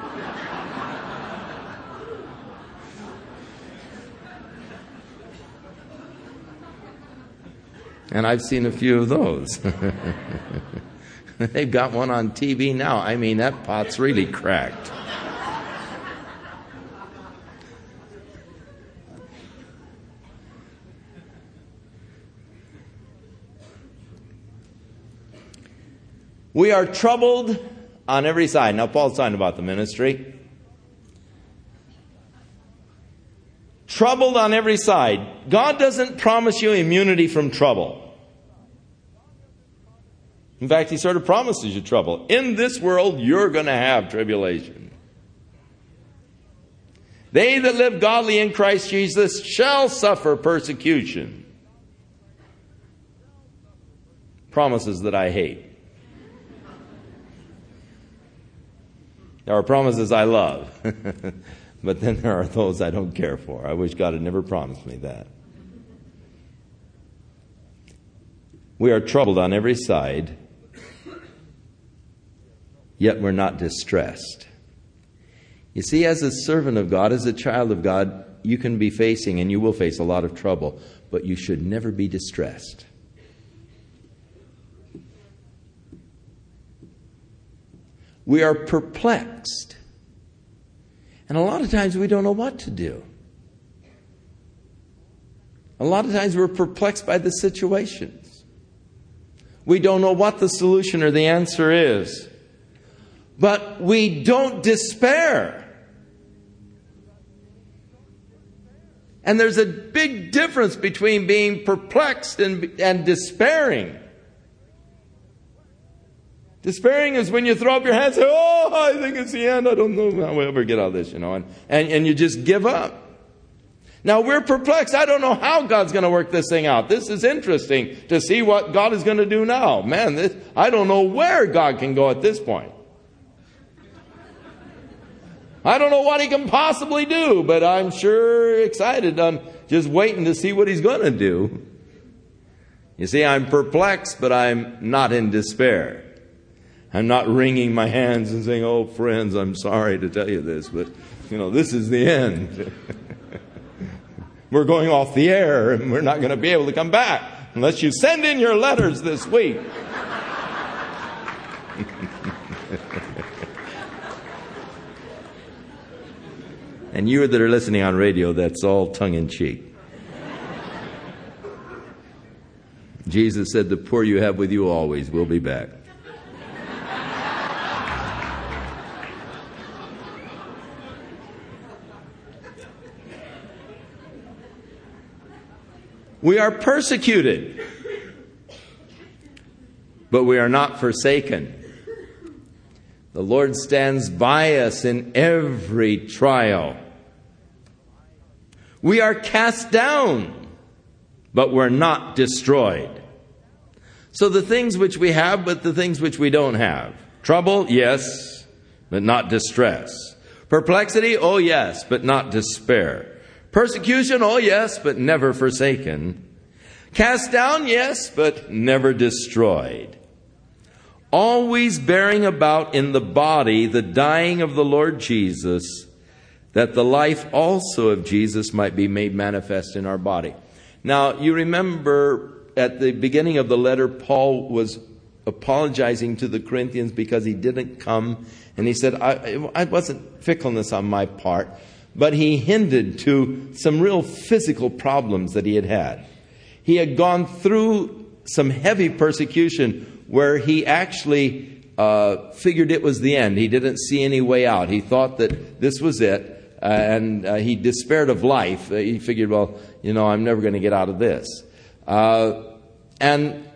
and I've seen a few of those. They've got one on TV now. I mean, that pot's really cracked. We are troubled on every side. Now, Paul's talking about the ministry. Troubled on every side. God doesn't promise you immunity from trouble. In fact, he sort of promises you trouble. In this world, you're going to have tribulation. They that live godly in Christ Jesus shall suffer persecution. Promises that I hate. There are promises I love, but then there are those I don't care for. I wish God had never promised me that. We are troubled on every side, yet we're not distressed. You see, as a servant of God, as a child of God, you can be facing and you will face a lot of trouble, but you should never be distressed. We are perplexed. And a lot of times we don't know what to do. A lot of times we're perplexed by the situations. We don't know what the solution or the answer is. But we don't despair. And there's a big difference between being perplexed and, and despairing. Despairing is when you throw up your hands and say, Oh, I think it's the end. I don't know how we'll ever get out of this, you know, and, and, and you just give up. Now we're perplexed. I don't know how God's going to work this thing out. This is interesting to see what God is going to do now. Man, this, I don't know where God can go at this point. I don't know what he can possibly do, but I'm sure excited. I'm just waiting to see what he's going to do. You see, I'm perplexed, but I'm not in despair. I'm not wringing my hands and saying, Oh, friends, I'm sorry to tell you this, but, you know, this is the end. we're going off the air and we're not going to be able to come back unless you send in your letters this week. And you that are listening on radio, that's all tongue in cheek. Jesus said, The poor you have with you always will be back. We are persecuted, but we are not forsaken. The Lord stands by us in every trial. We are cast down, but we're not destroyed. So the things which we have, but the things which we don't have. Trouble, yes, but not distress. Perplexity, oh yes, but not despair. Persecution, oh yes, but never forsaken. Cast down, yes, but never destroyed. Always bearing about in the body the dying of the Lord Jesus, that the life also of Jesus might be made manifest in our body. Now, you remember at the beginning of the letter, Paul was apologizing to the Corinthians because he didn't come, and he said, I, wasn't fickleness on my part but he hinted to some real physical problems that he had had. He had gone through some heavy persecution where he actually uh, figured it was the end. He didn't see any way out. He thought that this was it, uh, and uh, he despaired of life. Uh, he figured, well, you know, I'm never going to get out of this. Uh, and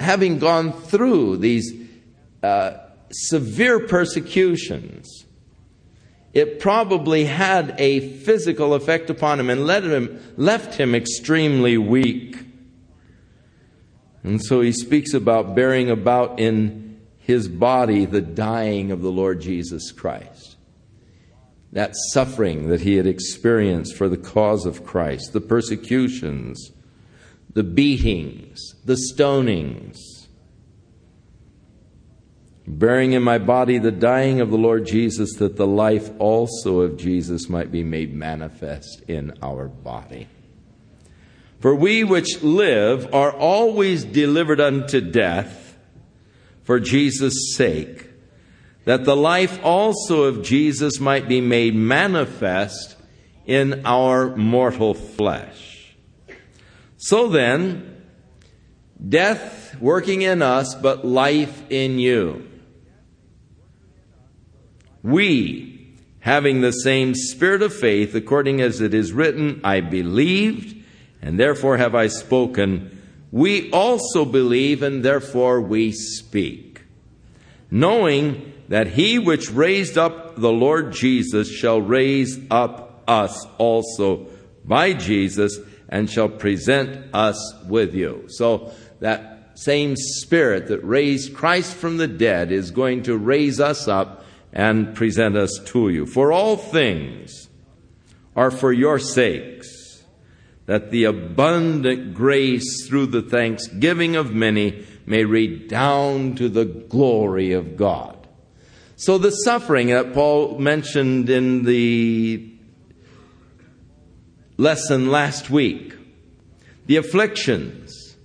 having gone through these uh, severe persecutions, it probably had a physical effect upon him and him, left him extremely weak. And so he speaks about bearing about in his body the dying of the Lord Jesus Christ. That suffering that he had experienced for the cause of Christ, the persecutions, the beatings, the stonings, bearing in my body the dying of the Lord Jesus, that the life also of Jesus might be made manifest in our body. For we which live are always delivered unto death for Jesus' sake, that the life also of Jesus might be made manifest in our mortal flesh. So then, death working in us, but life in you. We, having the same spirit of faith, according as it is written, I believed, and therefore have I spoken. We also believe, and therefore we speak. Knowing that he which raised up the Lord Jesus shall raise up us also by Jesus and shall present us with you. So that same spirit that raised Christ from the dead is going to raise us up and present us to you. For all things are for your sakes, that the abundant grace through the thanksgiving of many may redound to the glory of God. So the suffering that Paul mentioned in the lesson last week, the afflictions,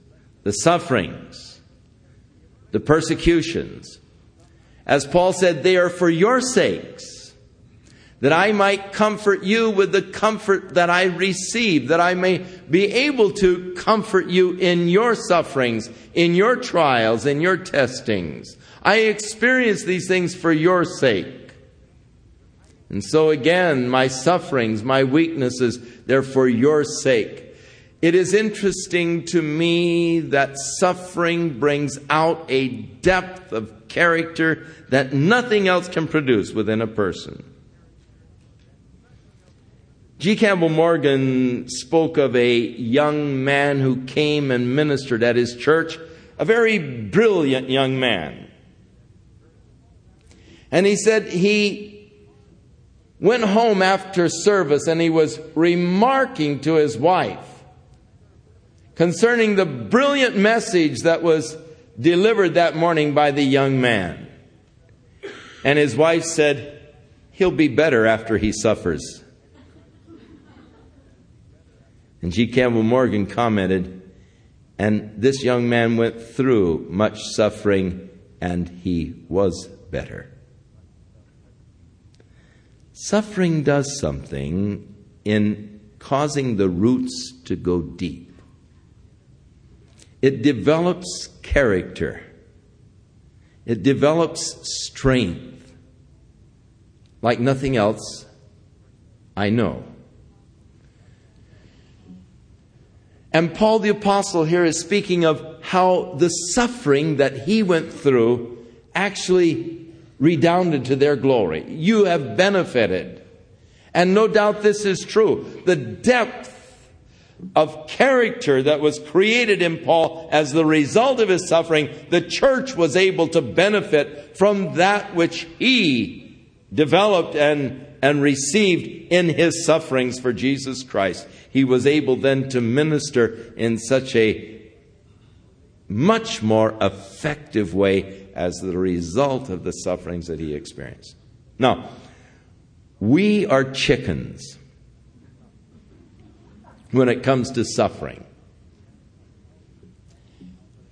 the sufferings, the persecutions, as Paul said, they are for your sakes, that I might comfort you with the comfort that I receive, that I may be able to comfort you in your sufferings, in your trials, in your testings. I experience these things for your sake. And so again, my sufferings, my weaknesses, they're for your sake. It is interesting to me that suffering brings out a depth of character that nothing else can produce within a person. G. Campbell Morgan spoke of a young man who came and ministered at his church, a very brilliant young man. And he said he went home after service and he was remarking to his wife concerning the brilliant message that was delivered that morning by the young man. And his wife said, He'll be better after he suffers. And G. Campbell Morgan commented, and this young man went through much suffering and he was better. Suffering does something in causing the roots to go deep. It develops character. It develops strength like nothing else I know. And Paul the Apostle here is speaking of how the suffering that he went through actually redounded to their glory. You have benefited. And no doubt this is true. The depth of character that was created in Paul as the result of his suffering, the church was able to benefit from that which he developed and, and received in his sufferings for Jesus Christ. He was able then to minister in such a much more effective way as the result of the sufferings that he experienced. Now, we are chickens when it comes to suffering.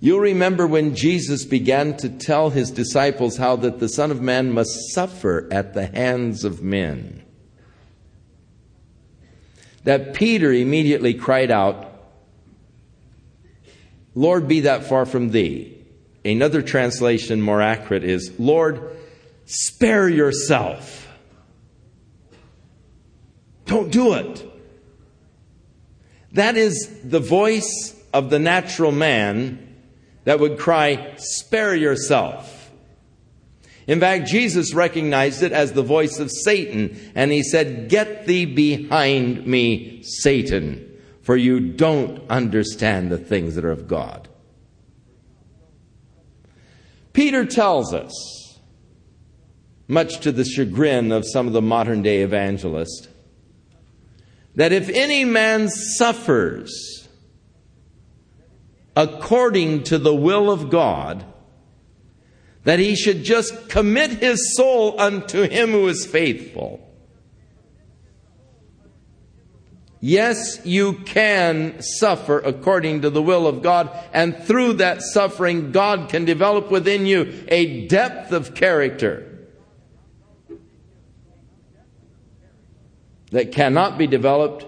You'll remember when Jesus began to tell his disciples how that the Son of Man must suffer at the hands of men. That Peter immediately cried out, Lord, be that far from thee. another translation more accurate is Lord, spare yourself. Don't do it. That is the voice of the natural man that would cry, Spare yourself. In fact, Jesus recognized it as the voice of Satan, and he said, Get thee behind me, Satan, for you don't understand the things that are of God. Peter tells us, much to the chagrin of some of the modern day evangelists, that if any man suffers according to the will of God, that he should just commit his soul unto him who is faithful. Yes, you can suffer according to the will of God, and through that suffering, God can develop within you a depth of character that cannot be developed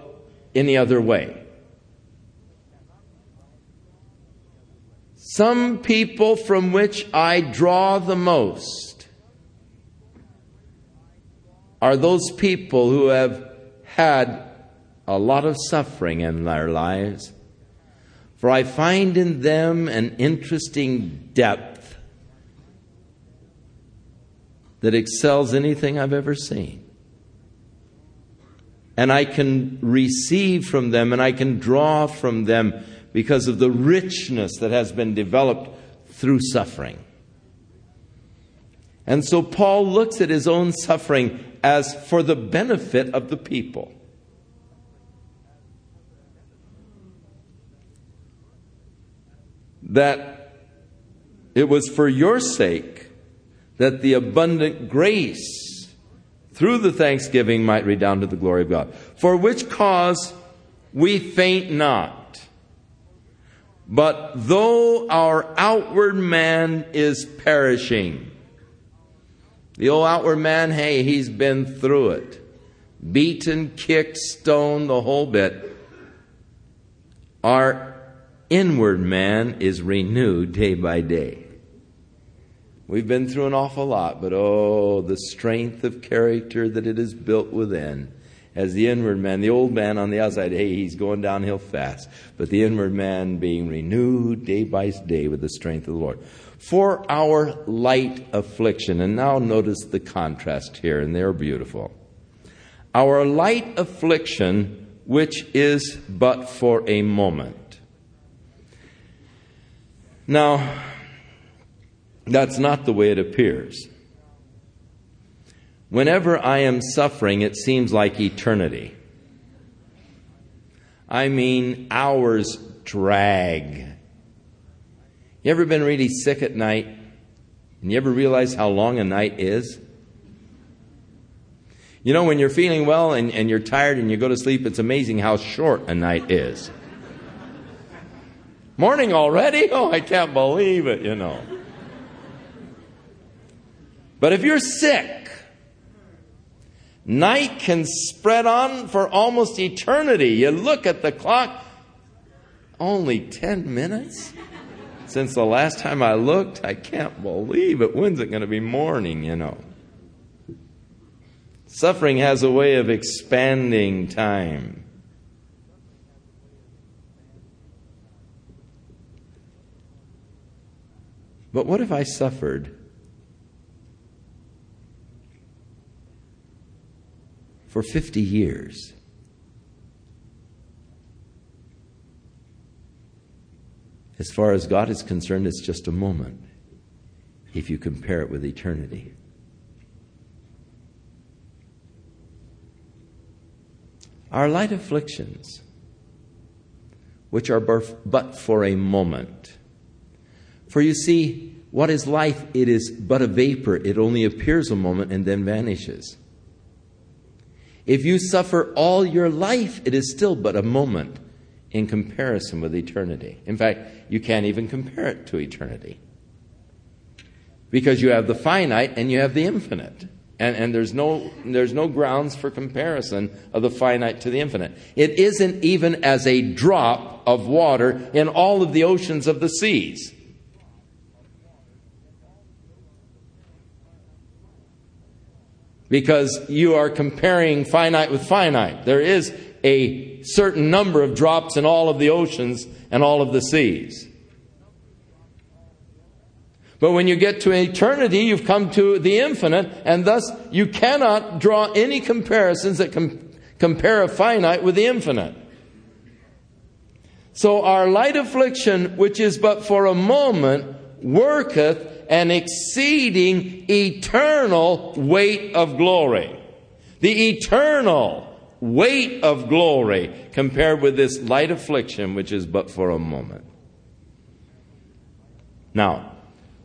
any other way. Some people from which I draw the most are those people who have had a lot of suffering in their lives, for I find in them an interesting depth that excels anything I've ever seen. And I can receive from them and I can draw from them because of the richness that has been developed through suffering. And so Paul looks at his own suffering as for the benefit of the people. That it was for your sake that the abundant grace through the thanksgiving might redound to the glory of God. For which cause we faint not. But though our outward man is perishing, the old outward man, hey, he's been through it. Beaten, kicked, stoned, the whole bit. Our inward man is renewed day by day. We've been through an awful lot, but oh, the strength of character that it is built within as the inward man, the old man on the outside, hey, he's going downhill fast. But the inward man being renewed day by day with the strength of the Lord. For our light affliction, and now notice the contrast here, and they're beautiful. Our light affliction, which is but for a moment. Now, that's not the way it appears. Whenever I am suffering, it seems like eternity. I mean, hours drag. You ever been really sick at night? And you ever realize how long a night is? You know, when you're feeling well and, and you're tired and you go to sleep, it's amazing how short a night is. Morning already? Oh, I can't believe it, you know. But if you're sick, Night can spread on for almost eternity. You look at the clock, only 10 minutes? Since the last time I looked, I can't believe it. When's it going to be morning, you know? Suffering has a way of expanding time. But what if I suffered for 50 years. As far as God is concerned, it's just a moment if you compare it with eternity. Our light afflictions, which are but for a moment. For you see, what is life? It is but a vapor. It only appears a moment and then vanishes. If you suffer all your life, it is still but a moment in comparison with eternity. In fact, you can't even compare it to eternity. Because you have the finite and you have the infinite. And, and there's, no, there's no grounds for comparison of the finite to the infinite. It isn't even as a drop of water in all of the oceans of the seas. Because you are comparing finite with finite. There is a certain number of drops in all of the oceans and all of the seas. But when you get to eternity, you've come to the infinite, and thus you cannot draw any comparisons that com- compare a finite with the infinite. So our light affliction, which is but for a moment, worketh an exceeding eternal weight of glory. The eternal weight of glory compared with this light affliction, which is but for a moment. Now,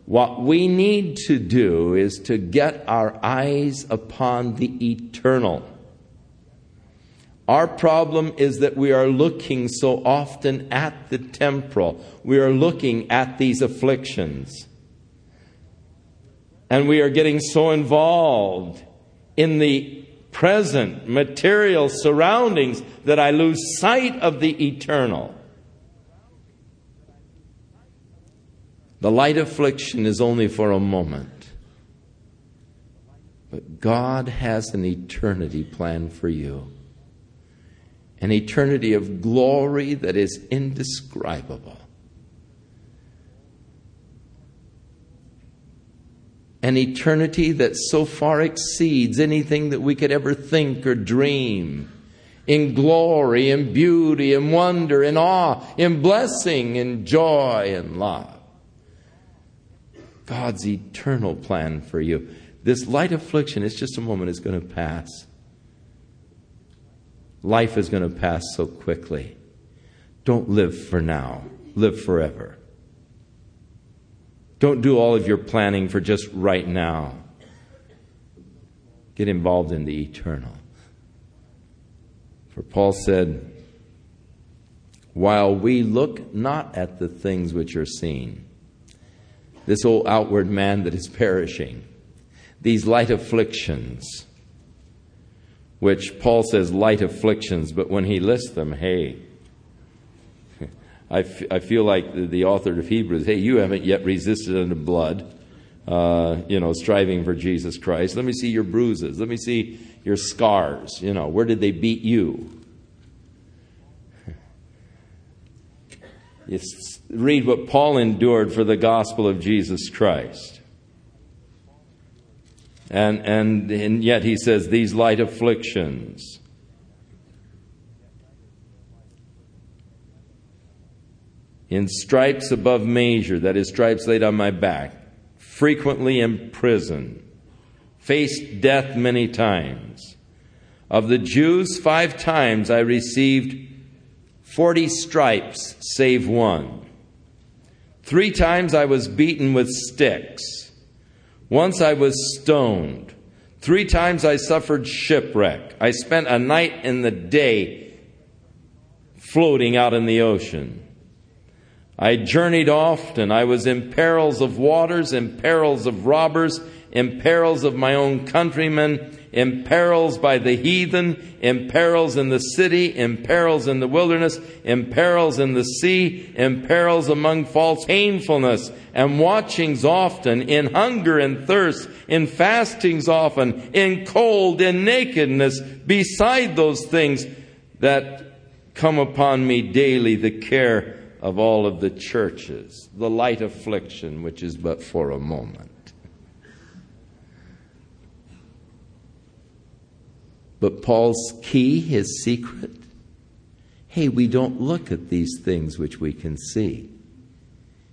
what we need to do is to get our eyes upon the eternal. Our problem is that we are looking so often at the temporal. We are looking at these afflictions. And we are getting so involved in the present material surroundings that I lose sight of the eternal. The light affliction is only for a moment. But God has an eternity plan for you. An eternity of glory that is indescribable. An eternity that so far exceeds anything that we could ever think or dream. In glory, in beauty, in wonder, in awe, in blessing, in joy, in love. God's eternal plan for you. This light affliction is just a moment, it's going to pass. Life is going to pass so quickly. Don't live for now, live forever. Don't do all of your planning for just right now. Get involved in the eternal. For Paul said, While we look not at the things which are seen, this old outward man that is perishing, these light afflictions, which Paul says light afflictions, but when he lists them, hey, I, f- I feel like the, author of Hebrews, hey, you haven't yet resisted unto blood, uh, you know, striving for Jesus Christ. Let me see your bruises. Let me see your scars. You know, where did they beat you? You read what Paul endured for the gospel of Jesus Christ. And, and, and yet he says, these light afflictions. In stripes above measure, that is, stripes laid on my back, frequently in prison, faced death many times. Of the Jews, five times I received Forty stripes, save one. Three times I was beaten with sticks. Once I was stoned. Three times I suffered shipwreck. I spent a night and the day floating out in the ocean. I journeyed often. I was in perils of waters, in perils of robbers, in perils of my own countrymen, in perils by the heathen, in perils in the city, in perils in the wilderness, in perils in the sea, in perils among false painfulness, and watchings often, in hunger and thirst, in fastings often, in cold, in nakedness, beside those things that come upon me daily, the care of all of the churches, the light affliction which is but for a moment. But Paul's key, his secret, hey, we don't look at these things which we can see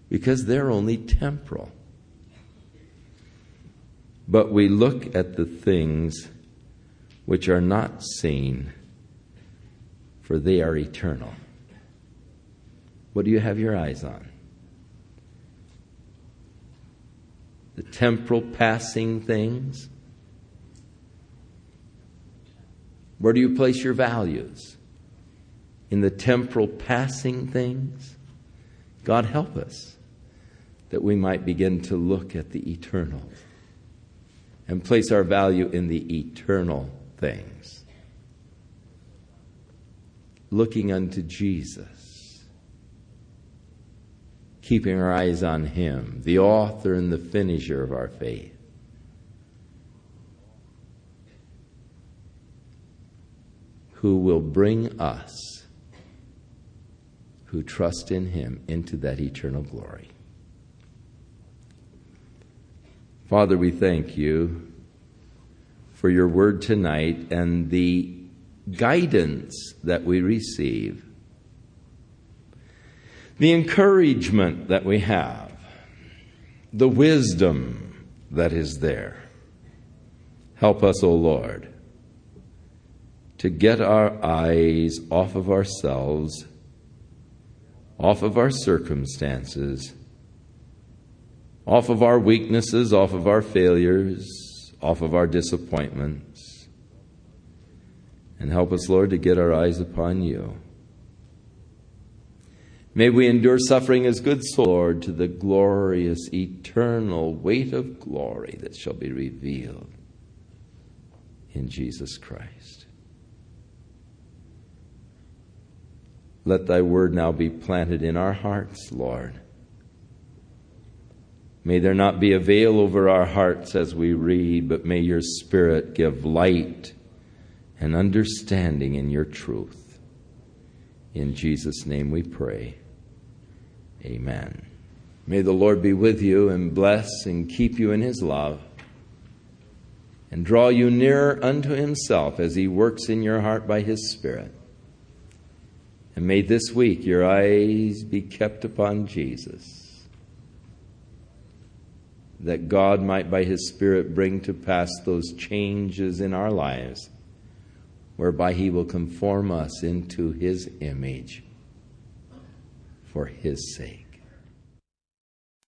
because they're only temporal. But we look at the things which are not seen, for they are eternal. What do you have your eyes on? The temporal passing things? Where do you place your values? In the temporal passing things? God help us that we might begin to look at the eternal and place our value in the eternal things. Looking unto Jesus, keeping our eyes on Him, the author and the finisher of our faith. Who will bring us, who trust in Him, into that eternal glory. Father, we thank you for your word tonight and the guidance that we receive the encouragement that we have, the wisdom that is there. Help us, O oh Lord, to get our eyes off of ourselves, off of our circumstances off of our weaknesses, off of our failures, off of our disappointments. And help us, Lord, to get our eyes upon you. May we endure suffering as good souls, Lord, to the glorious, eternal weight of glory that shall be revealed in Jesus Christ. Let thy word now be planted in our hearts, Lord May there not be a veil over our hearts as we read, but may your Spirit give light and understanding in your truth. In Jesus' name we pray. Amen. May the Lord be with you and bless and keep you in his love and draw you nearer unto himself as he works in your heart by his Spirit. And may this week your eyes be kept upon Jesus that God might, by His Spirit, bring to pass those changes in our lives, whereby He will conform us into His image for His sake.